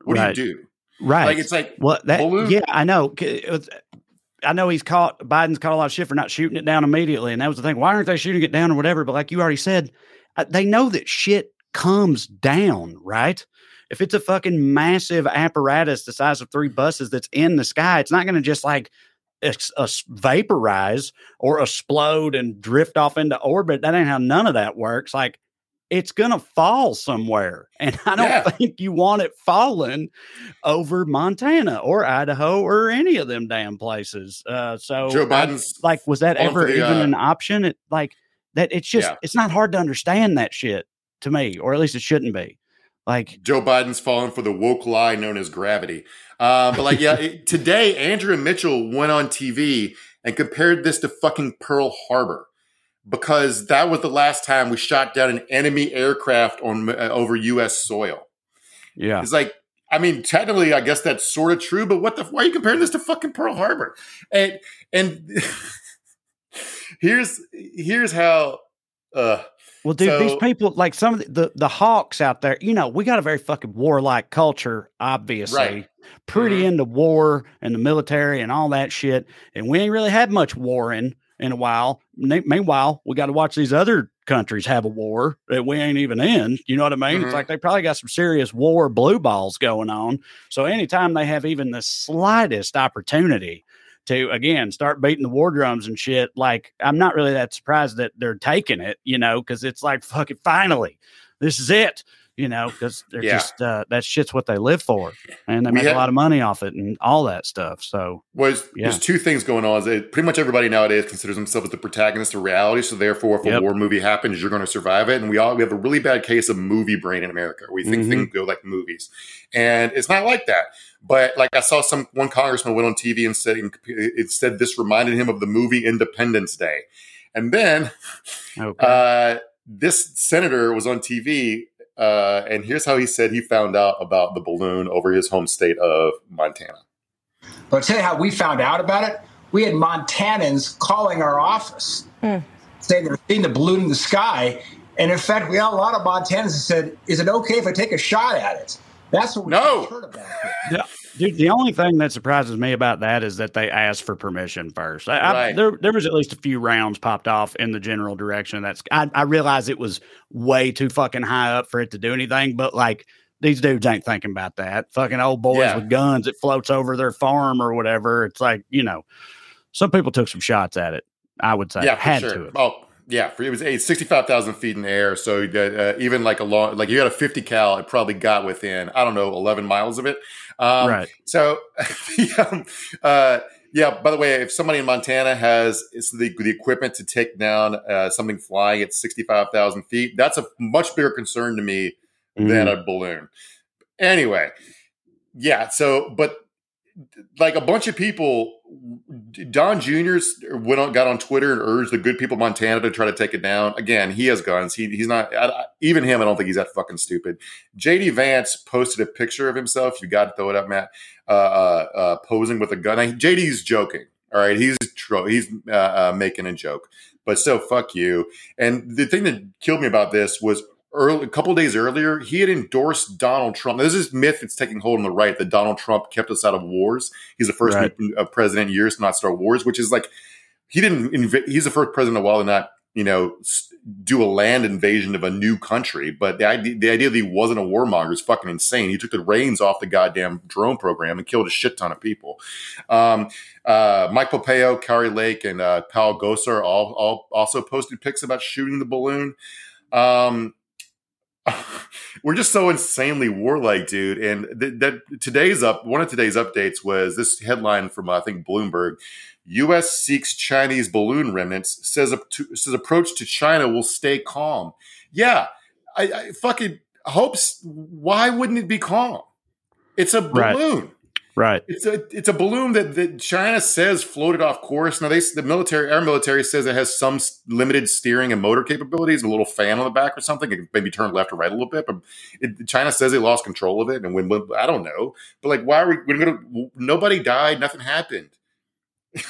What right. do you do?" Right. Like it's like well, that balloon? yeah, I know. I know he's caught Biden's caught a lot of shit for not shooting it down immediately, and that was the thing. Why aren't they shooting it down or whatever? But like you already said, uh, they know that shit comes down, right? If it's a fucking massive apparatus the size of three buses that's in the sky, it's not going to just like ex- vaporize or explode and drift off into orbit. That ain't how none of that works. Like it's going to fall somewhere. And I don't yeah. think you want it falling over Montana or Idaho or any of them damn places. Uh, so, Joe Biden's like, was that ever the, even uh, an option? It like that. It's just, yeah. it's not hard to understand that shit to me, or at least it shouldn't be. Like Joe Biden's falling for the woke lie known as gravity. Uh, but like, yeah, it, today Andrea Mitchell went on TV and compared this to fucking Pearl Harbor because that was the last time we shot down an enemy aircraft on uh, over U.S. soil. Yeah, it's like I mean, technically, I guess that's sort of true, but what the? Why are you comparing this to fucking Pearl Harbor? And and here's here's how. Uh, well, dude, so, these people like some of the, the, the hawks out there. You know, we got a very fucking warlike culture, obviously. Right. Pretty mm-hmm. into war and the military and all that shit, and we ain't really had much warring in a while. Meanwhile, we got to watch these other countries have a war that we ain't even in. You know what I mean? Mm-hmm. It's like they probably got some serious war blue balls going on. So anytime they have even the slightest opportunity to again start beating the war drums and shit, like I'm not really that surprised that they're taking it, you know, because it's like fucking finally, this is it you know, because they're yeah. just uh, that shit's what they live for, and they make have, a lot of money off it and all that stuff. So, well, there's, yeah. there's two things going on. Is pretty much everybody nowadays considers themselves as the protagonist of reality. So, therefore, if yep. a war movie happens, you're going to survive it. And we all we have a really bad case of movie brain in America. We think mm-hmm. things go like movies, and it's not like that. But like I saw some one congressman went on TV and said it said this reminded him of the movie Independence Day, and then okay. uh, this senator was on TV uh, and here's how he said he found out about the balloon over his home state of Montana. But I'll tell you how we found out about it. We had Montanans calling our office mm. saying they were seeing the balloon in the sky. And in fact, we had a lot of Montanans that said, Is it okay if I take a shot at it? That's what we no. heard about. Yeah. Dude, the only thing that surprises me about that is that they asked for permission first. I, right. I, there, there was at least a few rounds popped off in the general direction. That's I, I realized it was way too fucking high up for it to do anything, but like these dudes ain't thinking about that. Fucking old boys yeah. with guns, it floats over their farm or whatever. It's like you know, some people took some shots at it. I would say, yeah, had sure. to. Oh, yeah, it was sixty five thousand feet in the air. So uh, even like a long, like you had a fifty cal, it probably got within I don't know eleven miles of it. Um, right. So, yeah, uh, yeah. By the way, if somebody in Montana has the the equipment to take down uh, something flying at sixty five thousand feet, that's a much bigger concern to me mm. than a balloon. Anyway, yeah. So, but like a bunch of people, Don Junior's went on, got on Twitter and urged the good people of Montana to try to take it down. Again, he has guns. He, he's not I, even him. I don't think he's that fucking stupid. JD Vance posted a picture of himself. You got to throw it up, Matt. Uh, uh, uh, posing with a gun. Now, JD's joking. All right, he's tro- he's uh, uh, making a joke, but so fuck you. And the thing that killed me about this was early, a couple days earlier, he had endorsed Donald Trump. There's This is myth that's taking hold on the right that Donald Trump kept us out of wars. He's the first right. Uh, president in years to not start wars, which is like he didn't. Inv- he's the first president in a while to not you know do a land invasion of a new country. But the idea, the idea that he wasn't a warmonger is fucking insane. He took the reins off the goddamn drone program and killed a shit ton of people. Um, uh, Mike Pompeo, Kari Lake, and uh, Paul Gosar all, all also posted pics about shooting the balloon. Um, we're just so insanely warlike, dude. And th- that today's up one of today's updates was this headline from I think Bloomberg. U.S. seeks Chinese balloon remnants. Says a, to, says approach to China will stay calm. Yeah, I, I fucking hopes. Why wouldn't it be calm? It's a balloon. Right. Right. It's a it's a balloon that, that China says floated off course. Now they the military our military says it has some limited steering and motor capabilities, a little fan on the back or something. It can maybe turn left or right a little bit, but it, China says they lost control of it. And when, I don't know, but like why are we? We're gonna nobody died, nothing happened.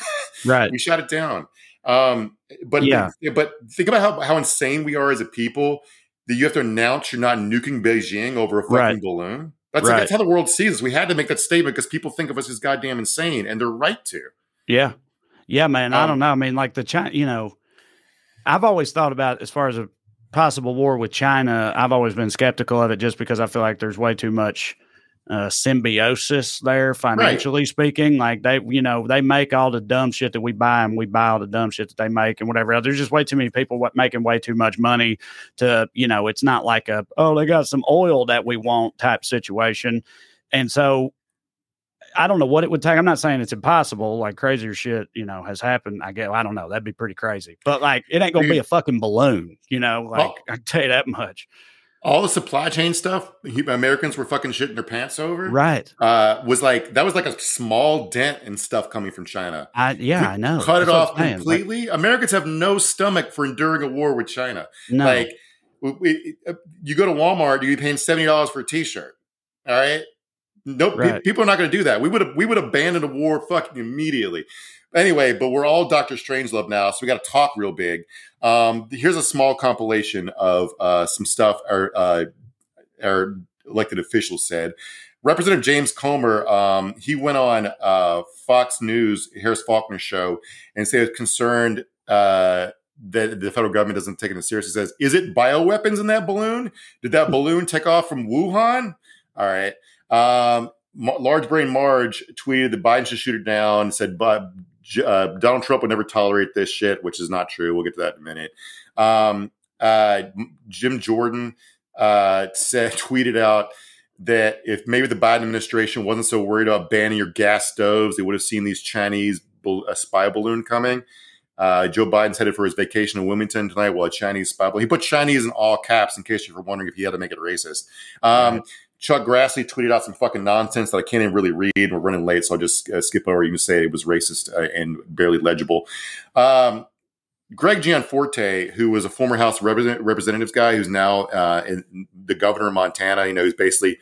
Right. we shot it down. Um, but Yeah. but think about how how insane we are as a people that you have to announce you're not nuking Beijing over a fucking Right. balloon. That's Right. that's how the world sees us. We had to make that statement because people think of us as goddamn insane, and they're right to. Yeah. Yeah, man. I Um, don't know. I mean, like the China, you know, I've always thought about as far as a possible war with China, I've always been skeptical of it just because I feel like there's way too much uh, symbiosis there, financially speaking. Like they, you know, they make all the dumb shit that we buy and we buy all the dumb shit that they make and whatever else. There's just way too many people what, making way too much money to, you know, it's not like a, oh, they got some oil that we want type situation. And so I don't know what it would take. I'm not saying it's impossible. Like crazier shit, you know, has happened. I guess I don't know. That'd be pretty crazy. But like, it ain't gonna be a fucking balloon. You know, like Well- I can tell you that much. All the supply chain stuff Americans were fucking shitting their pants over. Right. Uh, was like that was like a small dent in stuff coming from China. I yeah, We I know. Cut it That's what off saying. Like, completely. Americans have no stomach for enduring a war with China. no. Like, we, we, uh, you go to Walmart, you're paying seventy dollars for a T-shirt. All right, nope. pe- Right. people are not going to do that. We would have we would abandon a war fucking immediately. Anyway, but we're all Doctor Strangelove now, so we got to talk real big. Um, here's a small compilation of uh, some stuff our uh, our elected officials said. Representative James Comer, um, he went on uh, Fox News, Harris Faulkner show, and said he was concerned uh, that the federal government doesn't take it seriously. Says, "Is it bioweapons in that balloon? Did that balloon take off from Wuhan?" All right. Um, Large Brain Marge tweeted that Biden should shoot it down. Said, "But J- uh, Donald Trump would never tolerate this shit," which is not true. We'll get to that in a minute. Um, uh, Jim Jordan uh, said, tweeted out that if maybe the Biden administration wasn't so worried about banning your gas stoves, they would have seen these Chinese a spy balloon coming. Uh, Joe Biden's headed for his vacation in Wilmington tonight. While a Chinese spy balloon, he put Chinese in all caps in case you were wondering if he had to make it racist. Um, Chuck Grassley tweeted out some fucking nonsense that I can't even really read. We're running late, so I'll just uh, skip over. You can say it was racist uh, and barely legible. Um, Greg Gianforte, who was a former House Represent- Representatives guy, who's now uh, in the governor of Montana. You know, he's basically,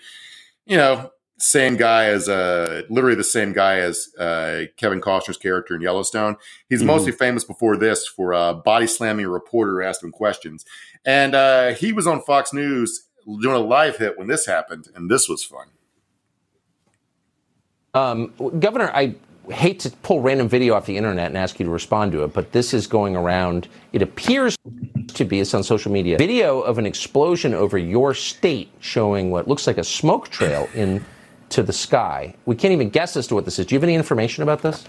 you know, same guy as uh, literally the same guy as uh, Kevin Costner's character in Yellowstone. He's Mhm. mostly famous before this for uh, body slamming a reporter who asked him questions, and uh, he was on Fox News doing a live hit when this happened, and this was fun. Um, Governor, I hate to pull random video off the internet and ask you to respond to it, but this is going around. It appears to be, it's on social media, video of an explosion over your state showing what looks like a smoke trail into the sky. We can't even guess as to what this is. Do you have any information about this?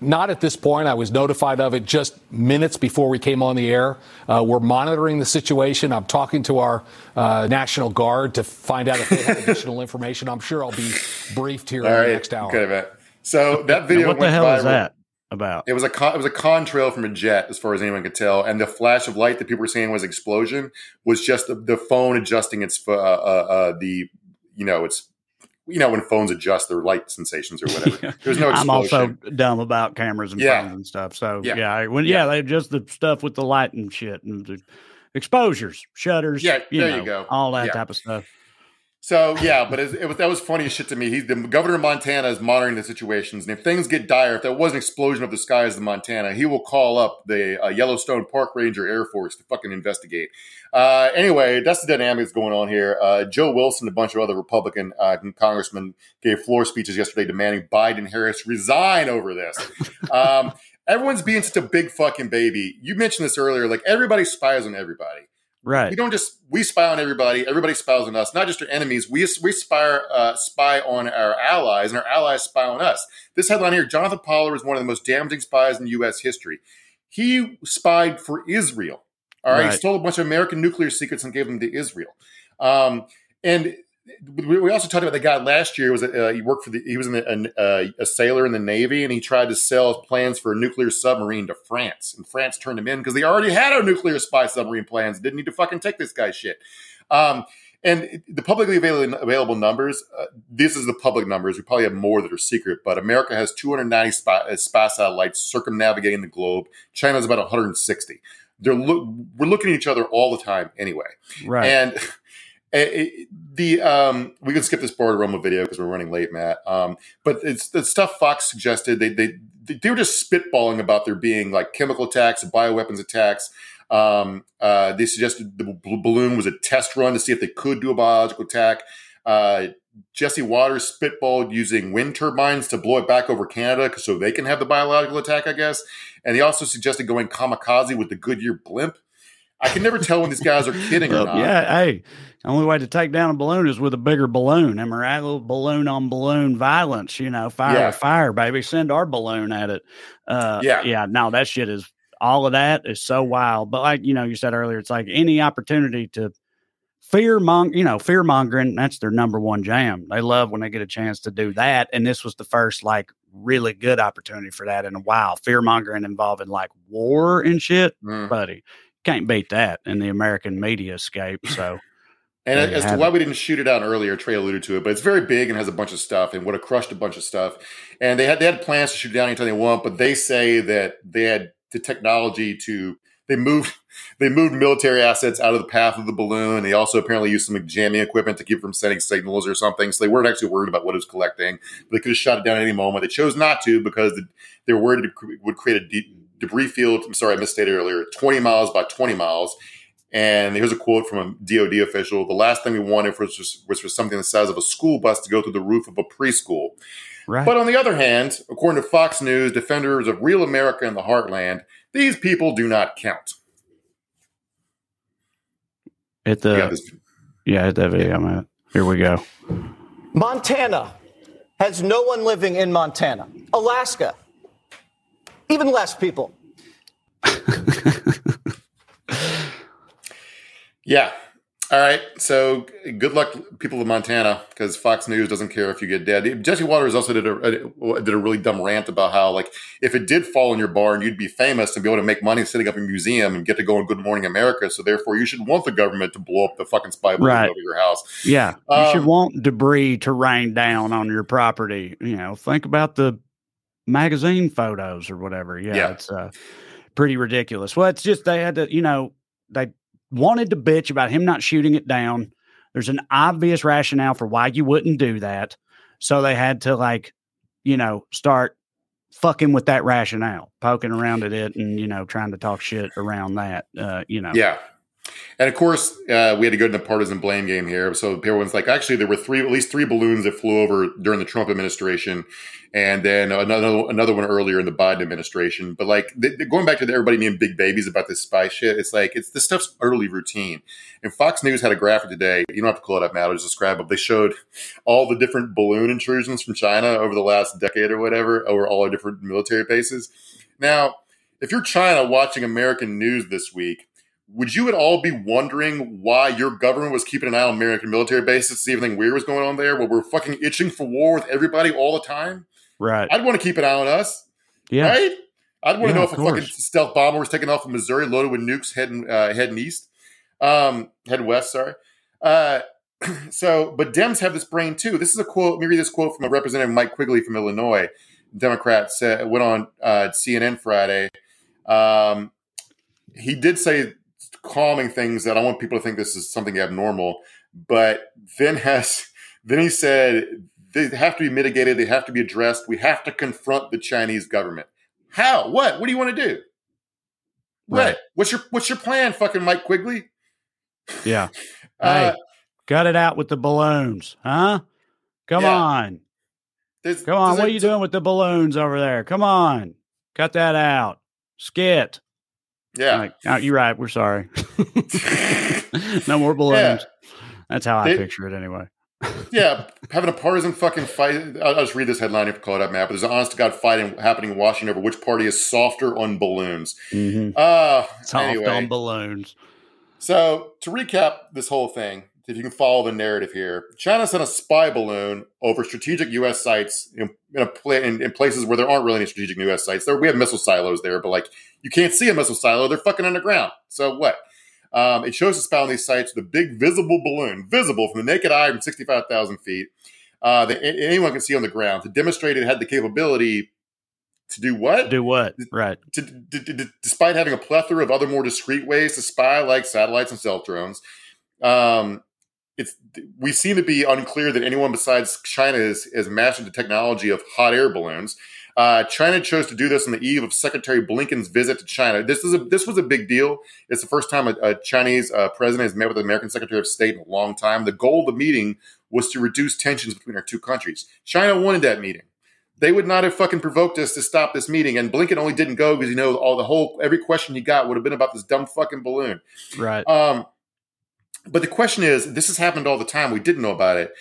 I, not at this point. I was notified of it just minutes before we came on the air. Uh, we're monitoring the situation. I'm talking to our uh, National Guard to find out if they have additional information. I'm sure I'll be briefed here All in right, the next hour. okay, Matt. So that video Now, what the went hell is that about? It was a con- it was a contrail from a jet, as far as anyone could tell, and the flash of light that people were saying was explosion was just the, the phone adjusting its uh, uh, uh, the you know it's you know when phones adjust their light sensations or whatever. There was no I'm also dumb about cameras and Yeah. phones and stuff. So Yeah. yeah, I- when yeah, they just the stuff with the light and shit and the exposures, shutters. Yeah, you there you go. all that Yeah. type of stuff. So yeah, but it, it was that was funny as shit to me. He's the governor of Montana is monitoring the situations, and if things get dire, if there was an explosion of the skies in Montana, he will call up the uh, Yellowstone Park Ranger Air Force to fucking investigate. Uh, anyway, that's the dynamics going on here. Uh, Joe Wilson, a bunch of other Republican uh, congressmen gave floor speeches yesterday demanding Biden and Harris resign over this. Um, everyone's being such a big fucking baby. You mentioned this earlier. Like everybody spies on everybody Right. we don't just we spy on everybody everybody spies on us not just our enemies we, we spy, uh, spy on our allies and our allies spy on us this headline here jonathan pollard is one of the most damaging spies in us history he spied for israel All right, Right. he stole a bunch of American nuclear secrets and gave them to Israel. Um, and we we also talked about the guy last year was uh, he worked for the he was in the, an, uh, a sailor in the navy and he tried to sell plans for a nuclear submarine to France and France turned him in because they already had a nuclear spy submarine plans didn't need to fucking take this guy's shit. Um, and the publicly available, available numbers, uh, this is the public numbers. We probably have more that are secret, but America has 290 spy, uh, spy satellites circumnavigating the globe. China's about 160. They're look, we're looking at each other all the time anyway. Right. And it- it- the um, we can skip this Border Rumble video because we're running late, Matt. Um, but it's the stuff Fox suggested. They they they were just spitballing about there being like chemical attacks, bioweapons attacks. Um, uh, they suggested the b- balloon was a test run to see if they could do a biological attack. Uh, Jesse Watters spitballed using wind turbines to blow it back over Canada so they can have the biological attack, I guess. And he also suggested going kamikaze with the Goodyear blimp. I can never tell when these guys are kidding or not. yeah, hey, the only way to take down a balloon is with a bigger balloon. Am I right? A little balloon on balloon violence, you know, fire Yeah. fire, baby. Send our balloon at it. Uh, Yeah. yeah. No, that shit is all of that is so wild. But like you know, you said earlier, it's like any opportunity to fear mong, you know, fear mongering. That's their number one jam. They love when they get a chance to do that. And this was the first like really good opportunity for that in a while. Fear mongering involving like war and shit, Mm. buddy. Can't beat that in the American media scape. So. And as to why it. we didn't shoot it out earlier, Trey alluded to it, but it's very big and has a bunch of stuff and would have crushed a bunch of stuff. And they had they had plans to shoot it down anytime they want, but they say that they had the technology to they moved they moved military assets out of the path of the balloon. They also apparently used some jamming equipment to keep from sending signals or something. So they weren't actually worried about what it was collecting. But they could have shot it down at any moment. They chose not to because they were worried it would create a debris field. I'm sorry, I misstated earlier. 20 miles by 20 miles. And here's a quote from a DoD official: "The last thing we wanted was just, was for something the size of a school bus to go through the roof of a preschool." Right. But on the other hand, according to Fox News, defenders of real America in the heartland, these people do not count. Hit the yeah, hit that video, man. Here we go. Montana has no one living in Montana. Alaska, even less people. Yeah. All right. So good luck, people of Montana, because Fox News doesn't care if you get dead. Jesse Watters also did a, a- did a really dumb rant about how, like, if it did fall in your barn, you'd be famous and be able to make money setting up a museum and get to go on Good Morning America. So therefore, you should want the government to blow up the fucking spy balloon Right. over your house. Yeah, you should Um, want debris to rain down on your property. You know, think about the magazine photos or whatever. Yeah, Yeah. it's uh, pretty ridiculous. Well, it's just they had to, you know, they wanted to bitch about him not shooting it down. There's an obvious rationale for why you wouldn't do that, so they had to like, you know, start fucking with that rationale, poking around at it, and you know, trying to talk shit around that. Uh, you know, Yeah. And of course, uh, we had to go into the partisan blame game here. So everyone's like, actually, there were three, at least three balloons that flew over during the Trump administration, and then another another one earlier in the Biden administration. But like th- th- going back to the, everybody being big babies about this spy shit, it's like it's this stuff's utterly routine. And Fox News had a graphic today. You don't have to call it up, Matt. I'll just describe it. They showed all the different balloon intrusions from China over the last decade or whatever over all our different military bases. Now, if you're China watching American news this week would you at all be wondering why your government was keeping an eye on American military bases to see if anything weird was going on there? Where we're fucking itching for war with everybody all the time? right. I'd want to keep an eye on us, Yeah, right? I'd want to Yeah, know if a fucking stealth bomber was taking off from Missouri loaded with nukes heading uh, heading east, um, heading west. Sorry. Uh, so, but Dems have this brain too. This is a quote. Let me read this quote from a representative, Mike Quigley from Illinois, Democrat. Said, went on uh, CNN Friday. Um, he did say calming things that I want people to think this is something abnormal, but then has then he said they have to be mitigated, they have to be addressed. We have to confront the Chinese government. How? What? What do you want to do? What? Right. What's your what's your plan, fucking Mike Quigley? yeah. Uh, Hey. Cut it out with the balloons, huh? Come Yeah. on. there's- Come on. What are you doing with the balloons over there? Come on. Cut that out. Skit. Yeah. Like, oh, you're right. We're sorry. no more balloons. That's how I They- picture it anyway. yeah, having a partisan fucking fight. I'll, I'll just read this headline if you call it up, Matt. But there's an honest to God fighting happening in Washington over which party is softer on balloons. Mm-hmm. Uh, Soft anyway. on balloons. So to recap this whole thing, if you can follow the narrative here, China sent a spy balloon over strategic U.S. sites in, in, pla- in, in places where there aren't really any strategic U.S. sites. There we have missile silos there, but like you can't see a missile silo; they're fucking underground. So what? Um, it shows a spy on these sites with a big visible balloon, visible from the naked eye from sixty-five thousand feet, uh, that anyone can see on the ground to demonstrate it had the capability to do what? Do what? Right. to, d- d- despite having a plethora of other more discreet ways to spy, like satellites and stealth drones, um, it's we seem to be unclear that anyone besides China has, has mastered the technology of hot air balloons. Uh, China chose to do this on the eve of Secretary Blinken's visit to China. This is a this was a big deal. It's the first time a, a Chinese uh, president has met with the American Secretary of State in a long time. The goal of the meeting was to reduce tensions between our two countries. China wanted that meeting they would not have fucking provoked us to stop this meeting. And Blinken only didn't go because you know all the whole every question he got would have been about this dumb fucking balloon. Right. Um, but the question is, this has happened all the time. We didn't know about it.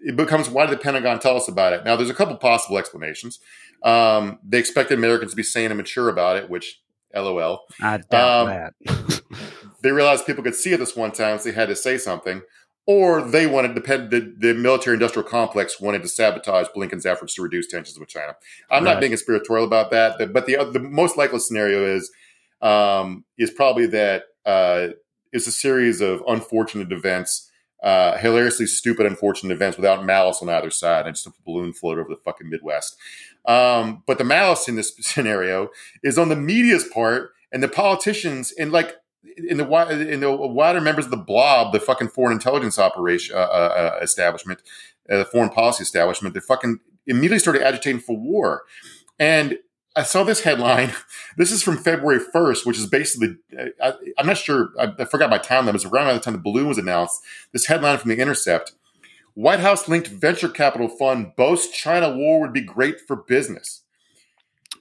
It becomes why did the Pentagon tell us about it? Now, there's a couple possible explanations. Um, they expected Americans to be sane and mature about it, which, lol. I doubt um, that. They realized people could see it this one time, so they had to say something. Or they wanted depend the, the military industrial complex wanted to sabotage Blinken's efforts to reduce tensions with China. I'm Right. not being conspiratorial about that, but- but the the most likely scenario is um, is probably that uh, it's a series of unfortunate events, uh, hilariously stupid, unfortunate events without malice on either side, and just a balloon float over the fucking Midwest. Um, but the malice in this scenario is on the media's part and the politicians and like in the in the wider members of the blob, the fucking foreign intelligence operation uh, uh, establishment, uh, the foreign policy establishment, they fucking immediately started agitating for war. And I saw this headline. This is from February 1st, which is basically, I, I'm not sure, I, I forgot my time limit. It was around the time the balloon was announced. This headline from The Intercept White House linked venture capital fund boasts China war would be great for business.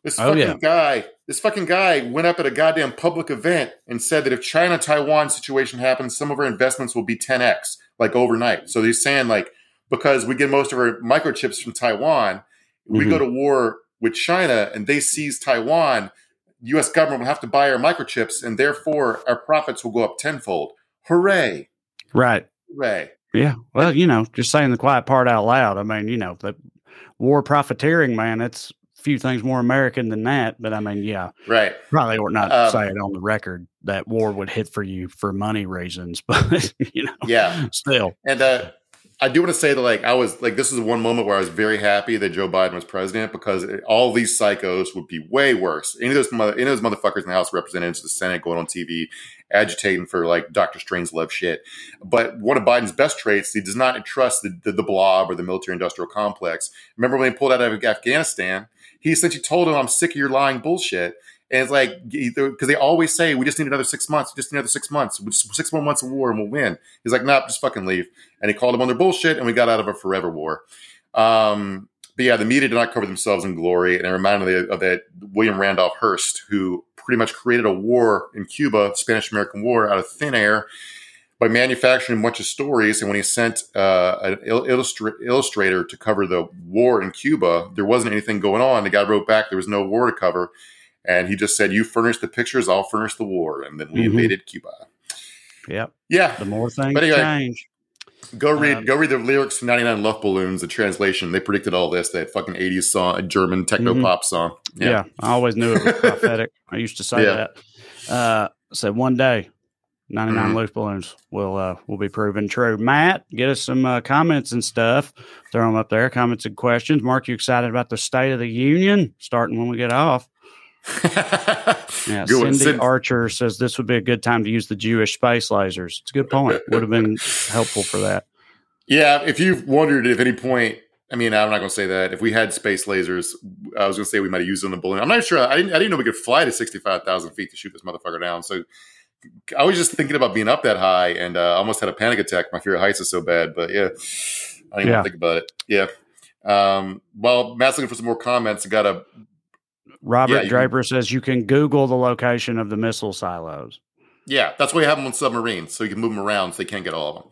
This Oh, fucking yeah. guy, this fucking guy went up at a goddamn public event and said that if China Taiwan situation happens, some of our investments will be 10x, like overnight. So he's saying, like, because we get most of our microchips from Taiwan, we Mhm. go to war with China and they seize Taiwan, US government will have to buy our microchips and therefore our profits will go up tenfold. Hooray. Right. Hooray. Yeah. Well, you know, just saying the quiet part out loud. I mean, you know, the war profiteering, man, it's a few things more American than that. But I mean, yeah, Right. probably ought not Um, say it on the record that war would hit for you for money reasons. But, you know, Yeah. still. And uh, I do want to say that, like, I was like, this is one moment where I was very happy that Joe Biden was president because it- all these psychos would be way worse. Any of those, mother, any of those motherfuckers in the House of Representatives, the Senate, going on TV, agitating for like Doctor Strangelove shit. But one of Biden's best traits, he does not trust the, the, the blob or the military-industrial complex. Remember when he pulled out of Afghanistan? He essentially told him, "I'm sick of your lying bullshit." And it's like because they always say we just need another six months, just another six months, just six more months of war and we'll win. He's like, "Nah, just fucking leave." And he called them on their bullshit, and we got out of a forever war. Um, but yeah, the media did not cover themselves in glory, and it reminded me of that William Randolph Hearst, who pretty much created a war in Cuba, Spanish American War, out of thin air by manufacturing a bunch of stories. And when he sent uh, an il- illustra- illustrator to cover the war in Cuba, there wasn't anything going on. The guy wrote back, there was no war to cover. And he just said, You furnish the pictures, I'll furnish the war. And then we Mhm. invaded Cuba. Yep. Yeah. The more things But anyway, change. Go read Um, go read the lyrics to 99 Luftballons, the translation. They predicted all this, that fucking 80s song, a German techno Mhm. pop song. Yeah. I always knew it was prophetic. I used to say Yeah. that. Uh, said one day, 99 Mhm. loose balloons will uh, will be proven true. Matt, get us some uh, comments and stuff. Throw them up there. Comments and questions. Mark, you excited about the State of the Union starting when we get off? Yeah, Good one. Cindy Archer says this would be a good time to use the Jewish space lasers. It's a good point. Would have been helpful for that. Yeah, if you've wondered if any point, I mean, I'm not going to say that. If we had space lasers, I was going to say we might have used them on the balloon. I'm not sure. I didn't, I didn't know we could fly to 65,000 feet to shoot this motherfucker down. So I was just thinking about being up that high and uh, I almost had a panic attack. My fear of heights is so bad. But yeah, I didn't Yeah. even think about it. Yeah. Um, well, Matt's looking for some more comments. I got a Robert Yeah, you can- Draper says you can Google the location of the missile silos. Yeah, that's why you have them on submarines, so you can move them around so they can't get all of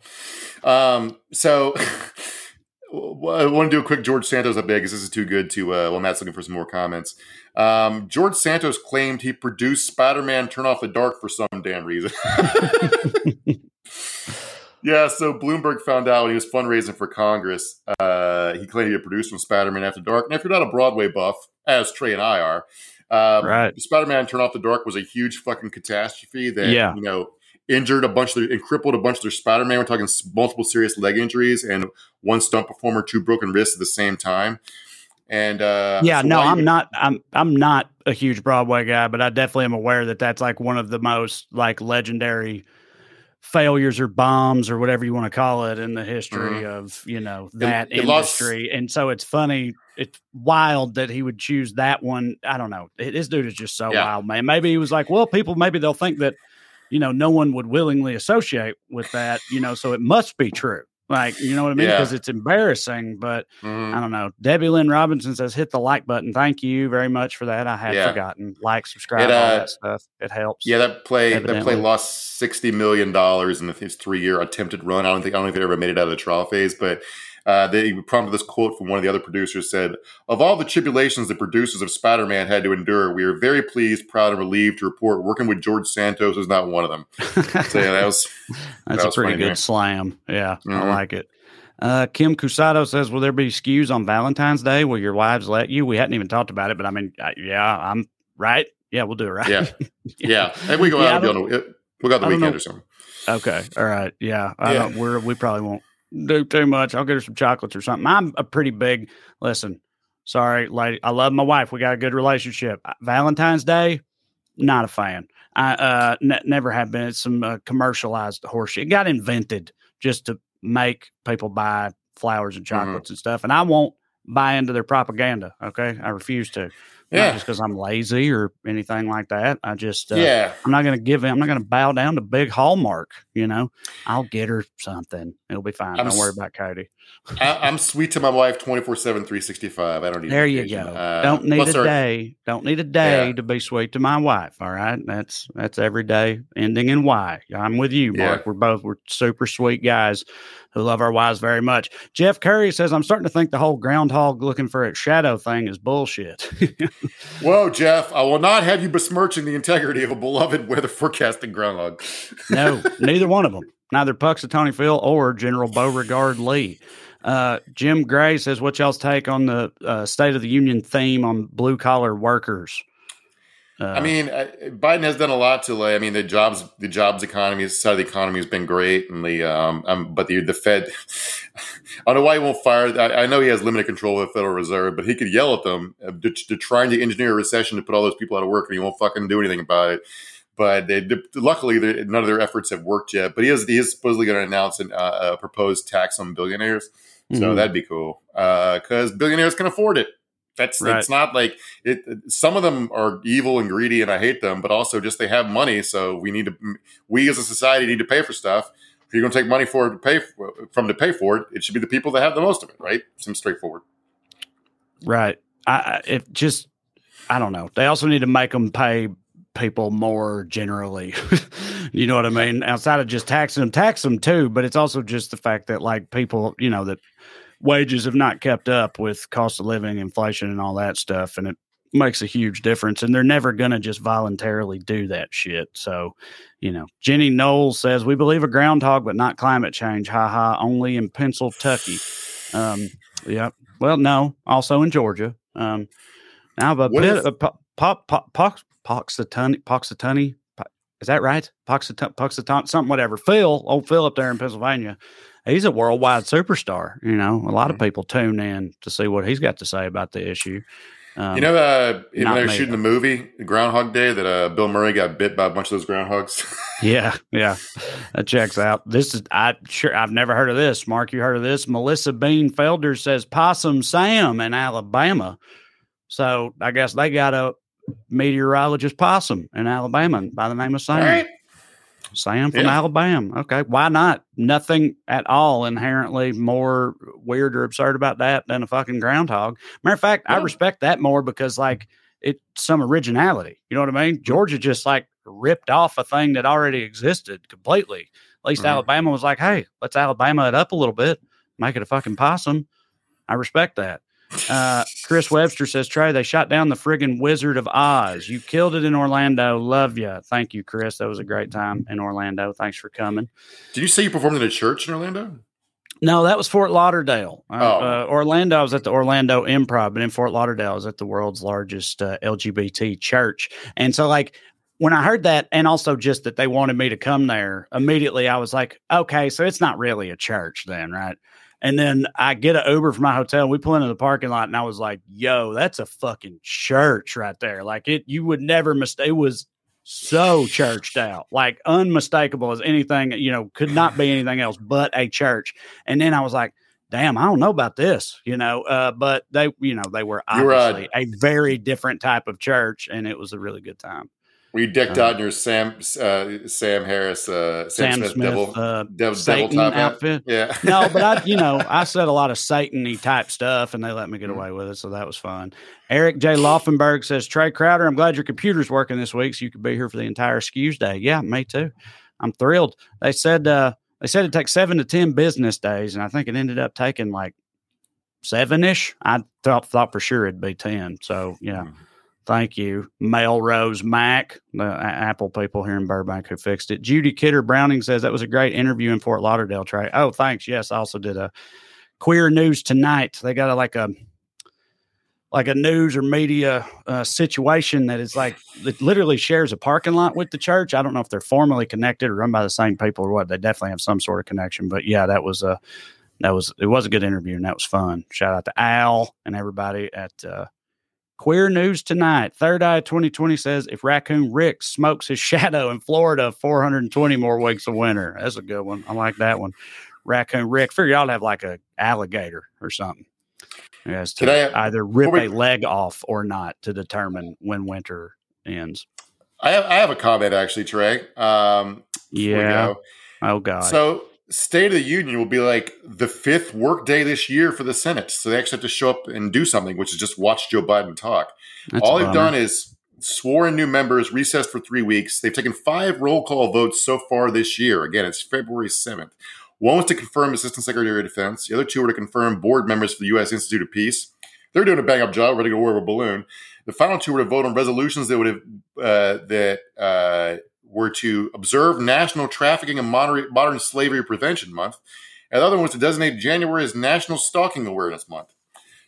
them. Um, so I want to do a quick George Santos update because this is too good to. Uh, well, Matt's looking for some more comments. Um, George Santos claimed he produced Spider-Man: Turn Off the Dark for some damn reason. yeah, so Bloomberg found out when he was fundraising for Congress. Uh, he claimed he had produced from Spider-Man After Dark. And if you're not a Broadway buff, as Trey and I are, um, Right. Spider-Man: Turn Off the Dark was a huge fucking catastrophe that Yeah. you know injured a bunch of their and crippled a bunch of their Spider-Man. We're talking multiple serious leg injuries and one stunt performer, two broken wrists at the same time. And uh, yeah, so no, I'm you- not. I'm I'm not a huge Broadway guy, but I definitely am aware that that's like one of the most like legendary failures or bombs or whatever you want to call it in the history of you know that Mm-hmm. it lost- industry. and so it's funny. It's wild that he would choose that one. I don't know. This dude is just so Yeah. wild, man. Maybe he was like, well, people maybe they'll think that you know no one would willingly associate with that. You know, so it must be true. Like you know what I mean? Yeah. Because it's embarrassing, but. Mhm. I don't know. Debbie Lynn Robinson says, hit the like button. Thank you very much for that. I had Yeah. forgotten. Like, subscribe, It, all uh, that stuff. It helps. Yeah, that play that play lost sixty million dollars in its three year attempted run. I don't think I don't if it ever made it out of the trial phase, but uh, they prompted this quote from one of the other producers said, "Of all the tribulations the producers of Spider Man had to endure, we are very pleased, proud, and relieved to report working with George Santos is not one of them." So yeah, that was That's that a pretty good me. slam. Yeah, I Mhm. like it. Uh, Kim Cusado says, "Will there be skews on Valentine's Day? Will your wives let you?" We hadn't even talked about it, but I mean, uh, yeah, I'm right. Yeah, we'll do it right. yeah, yeah. If we go Yeah, I out, we'll, don't- be on the, we'll go out the weekend know. or something. Okay. All right. Yeah. I Yeah. don't, we're, we probably won't do too much. I'll get her some chocolates or something. I'm a pretty big, listen, sorry, lady. I love my wife. We got a good relationship. Valentine's Day, not a fan. I uh, ne- never have been. It's some uh, commercialized horseshit. It got invented just to make people buy flowers and Mm-hmm. chocolates and stuff. And I won't buy into their propaganda. Okay. I refuse to. Not Yeah. just because I'm lazy or anything like that. I just, uh, yeah, I'm not going to give in. I'm not going to bow down to big Hallmark. You know, I'll get her something. It'll be fine. I'm Don't worry about Cody. I, I'm sweet to my wife 24 7, 365. I don't need There you go. Uh, don't need a day. Don't need a day Yeah. to be sweet to my wife. All right, that's that's every day ending in Y. I'm with you, Mark. Yeah. We're both we're super sweet guys who love our wives very much. Jeff Curry says I'm starting to think the whole groundhog looking for its shadow thing is bullshit. Whoa, Jeff, I will not have you besmirching the integrity of a beloved weather forecasting groundhog. No, neither one of them. Neither Punxsutawney Phil or General Beauregard Lee. Uh, Jim Gray says, "What y'all's take on the uh, State of the Union theme on blue collar workers?" Uh, I mean, uh, Biden has done a lot to. lay. I mean, the jobs, the jobs economy side of the economy has been great, and the um, um but the the Fed. I don't know why he won't fire. I, I know he has limited control of the Federal Reserve, but he could yell at them. uh, To, to trying to engineer a recession to put all those people out of work, and he won't fucking do anything about it. But they, luckily, none of their efforts have worked yet. But he is he is supposedly going to announce an, uh, a proposed tax on billionaires, so Mhm. that'd be cool because billionaires can afford it. That's Right. it's not like it. Some of them are evil and greedy, and I hate them. But also, just they have money, so we need to. We as a society need to pay for stuff. If you're going to take money for it to pay for, from to pay for it, it should be the people that have the most of it, right? Seems straightforward. right. I, I it just I don't know. They also need to make them pay people more generally. you know what I mean? Outside of just taxing them, tax them too. But it's also just the fact that like people, you know, that wages have not kept up with cost of living, inflation, and all that stuff, and it makes a huge difference. And they're never going to just voluntarily do that shit. So, you know, Jenny Knowles says we believe a groundhog, but not climate change. Ha ha. Only in Pennsylvania. Um, yeah. Well, no. Also in Georgia. Um, now, but What bit, if- uh, po- pop, pop, pox, Poxitani, Poxitani, Po- is that right? Poxitani, Poxitani, something, whatever. Phil, old Phil up there in Pennsylvania, he's a worldwide superstar. You know, a lot of Mm-hmm. people tune in to see what he's got to say about the issue. Um, you know, uh, when they were shooting the movie Groundhog Day, that uh, Bill Murray got bit by a bunch of those groundhogs. Yeah, yeah, that checks out. This is I sure I've never heard of this. Mark, you heard of this? Melissa Bean Felder says Possum Sam in Alabama. So I guess they got a meteorologist possum in Alabama by the name of Sam. All right. Sam from Yeah. Alabama. Okay, why not? Nothing at all inherently more weird or absurd about that than a fucking groundhog. Matter of fact, I respect that more because like it's some originality. You know what I mean? Georgia just like ripped off a thing that already existed completely. At least Mhm. Alabama was like, hey, let's Alabama it up a little bit, make it a fucking possum. I respect that. Uh, Chris Webster says, Trey, they shot down the friggin' Wizard of Oz. You killed it in Orlando. Love you. Thank you, Chris. That was a great time in Orlando. Thanks for coming. Did you say you performed in a church in Orlando? No, that was Fort Lauderdale. Uh, Oh. uh, Orlando, I was at the Orlando Improv, but in Fort Lauderdale, I was at the world's largest uh, LGBT church. And so, like, when I heard that, and also just that they wanted me to come there, immediately I was like, okay, so it's not really a church then, right? And then I get an Uber from my hotel. We pull into the parking lot, and I was like, "Yo, that's a fucking church right there! Like it, you would never mistake. It was so churched out, like unmistakable as anything. You know, could not be anything else but a church." And then I was like, "Damn, I don't know about this," you know. Uh, but they, you know, they were uh, obviously a very different type of church, and it was a really good time. You decked Uh, out in your Sam uh, Sam Harris uh, Sam, Sam Smith, Smith, devil uh, devil, devil Satan hat? outfit. Yeah. no, but I, you know, I said a lot of Satan-y type stuff, and they let me get Mm-hmm. away with it, so that was fun. Eric J. Laufenberg says, Trey Crowder, I'm glad your computer's working this week, so you could be here for the entire Skews Day. Yeah, me too. I'm thrilled. They said uh, they said it takes seven to ten business days, and I think it ended up taking like seven ish. I thought thought for sure it'd be ten. So yeah. Thank you, Melrose Mac, the Apple people here in Burbank who fixed it. Judy Kidder Browning says that was a great interview in Fort Lauderdale. Trey. Oh, thanks. Yes, I also did a queer news tonight. They got a, like a like a news or media uh, situation that is like it literally shares a parking lot with the church. I don't know if they're formally connected or run by the same people or what. They definitely have some sort of connection. But yeah, that was a that was it was a good interview and that was fun. Shout out to Al and everybody at uh, Queer News Tonight. Third Eye 2020 says if Raccoon Rick smokes his shadow in Florida, 420 more weeks of winter. That's a good one. I like that one. Raccoon Rick. Figure y'all have like a alligator or something. Yes, to I- either rip we- a leg off or not to determine when winter ends. I have I have a comment actually, Trey. Um, Yeah. Oh God. So State of the Union will be like the fifth work day this year for the Senate. So they actually have to show up and do something, which is just watch Joe Biden talk. That's All they've done is sworn new members, recessed for three weeks. They've taken five roll call votes so far this year. Again, it's February 7th. One was to confirm Assistant Secretary of Defense. The other two were to confirm board members for the U.S. Institute of Peace. They're doing a bang up job, ready to go with a balloon. The final two were to vote on resolutions that would have uh, that uh, were to observe National Trafficking and Modern, Modern Slavery Prevention Month, and the other one was to designate January as National Stalking Awareness Month.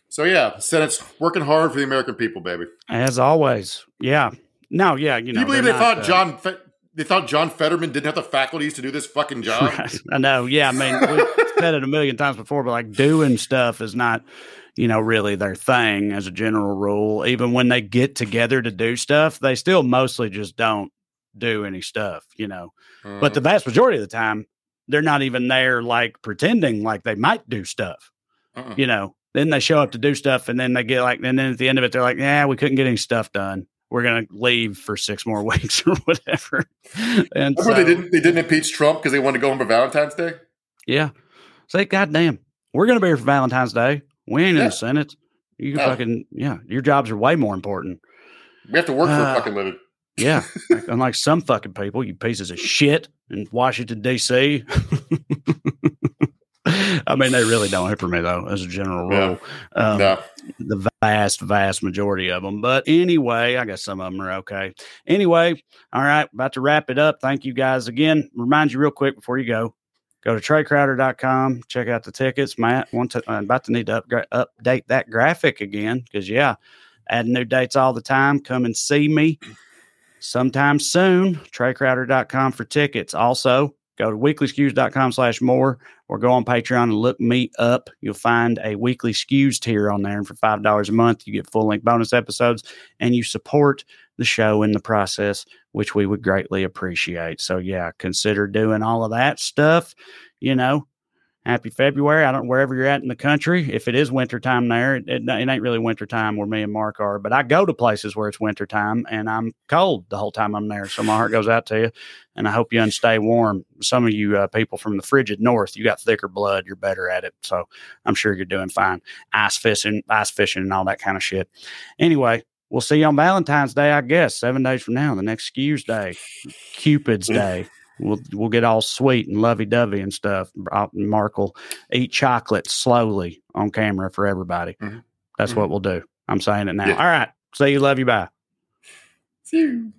So yeah, Senate's working hard for the American people, baby. As always. Yeah. No, yeah, you Do know. you believe they not, thought uh, John Fe- they thought John Fetterman didn't have the faculties to do this fucking job? Right. I know. Yeah. I mean, we've said it a million times before, but like doing stuff is not, you know, really their thing as a general rule. Even when they get together to do stuff, they still mostly just don't do any stuff, you know. But the vast majority of the time, they're not even there like pretending like they might do stuff, Uh-uh. you know. Then they show up to do stuff and then they get like, and then at the end of it, they're like, yeah, we couldn't get any stuff done. We're going to leave for six more weeks or whatever. And so, they didn't they didn't impeach Trump because they wanted to go home for Valentine's Day. Yeah. Say, goddamn, we're gonna be here for Valentine's Day. We ain't in the Senate. You can No. fucking yeah. Your jobs are way more important. We have to work for a Uh, fucking living. Yeah. Unlike some fucking people, you pieces of shit in Washington D.C. I mean, they really don't hit for me though, as a general Yeah. rule. Um, no. the vast, vast majority of them. But anyway, I guess some of them are okay. Anyway, all right, about to wrap it up. Thank you guys again. Remind you real quick before you go. Go to TreyCrowder.com, check out the tickets. Matt, want to, I'm about to need to update that graphic again because, yeah, adding new dates all the time. Come and see me sometime soon. TreyCrowder.com for tickets. Also, go to weeklyskews.com slash more or go on Patreon and look me up. You'll find a weekly skews tier on there. And for $5 a month, you get full length bonus episodes and you support the show in the process, which we would greatly appreciate. So, yeah, consider doing all of that stuff. You know, happy February. I don't wherever you're at in the country. If it is wintertime there, it, it, it ain't really wintertime where me and Mark are, but I go to places where it's wintertime and I'm cold the whole time I'm there. So my heart goes out to you and I hope you and stay warm. Some of you uh, people from the frigid north, you got thicker blood, you're better at it. So I'm sure you're doing fine. Ice fishing, ice fishing, and all that kind of shit. Anyway, we'll see you on Valentine's Day, I guess, seven days from now, the next Skews Day, Cupid's Day. We'll we'll get all sweet and lovey dovey and stuff. Mark will eat chocolate slowly on camera for everybody. Mhm. That's Mhm. what we'll do. I'm saying it now. Yeah. All right. See you. Love you. Bye. See you.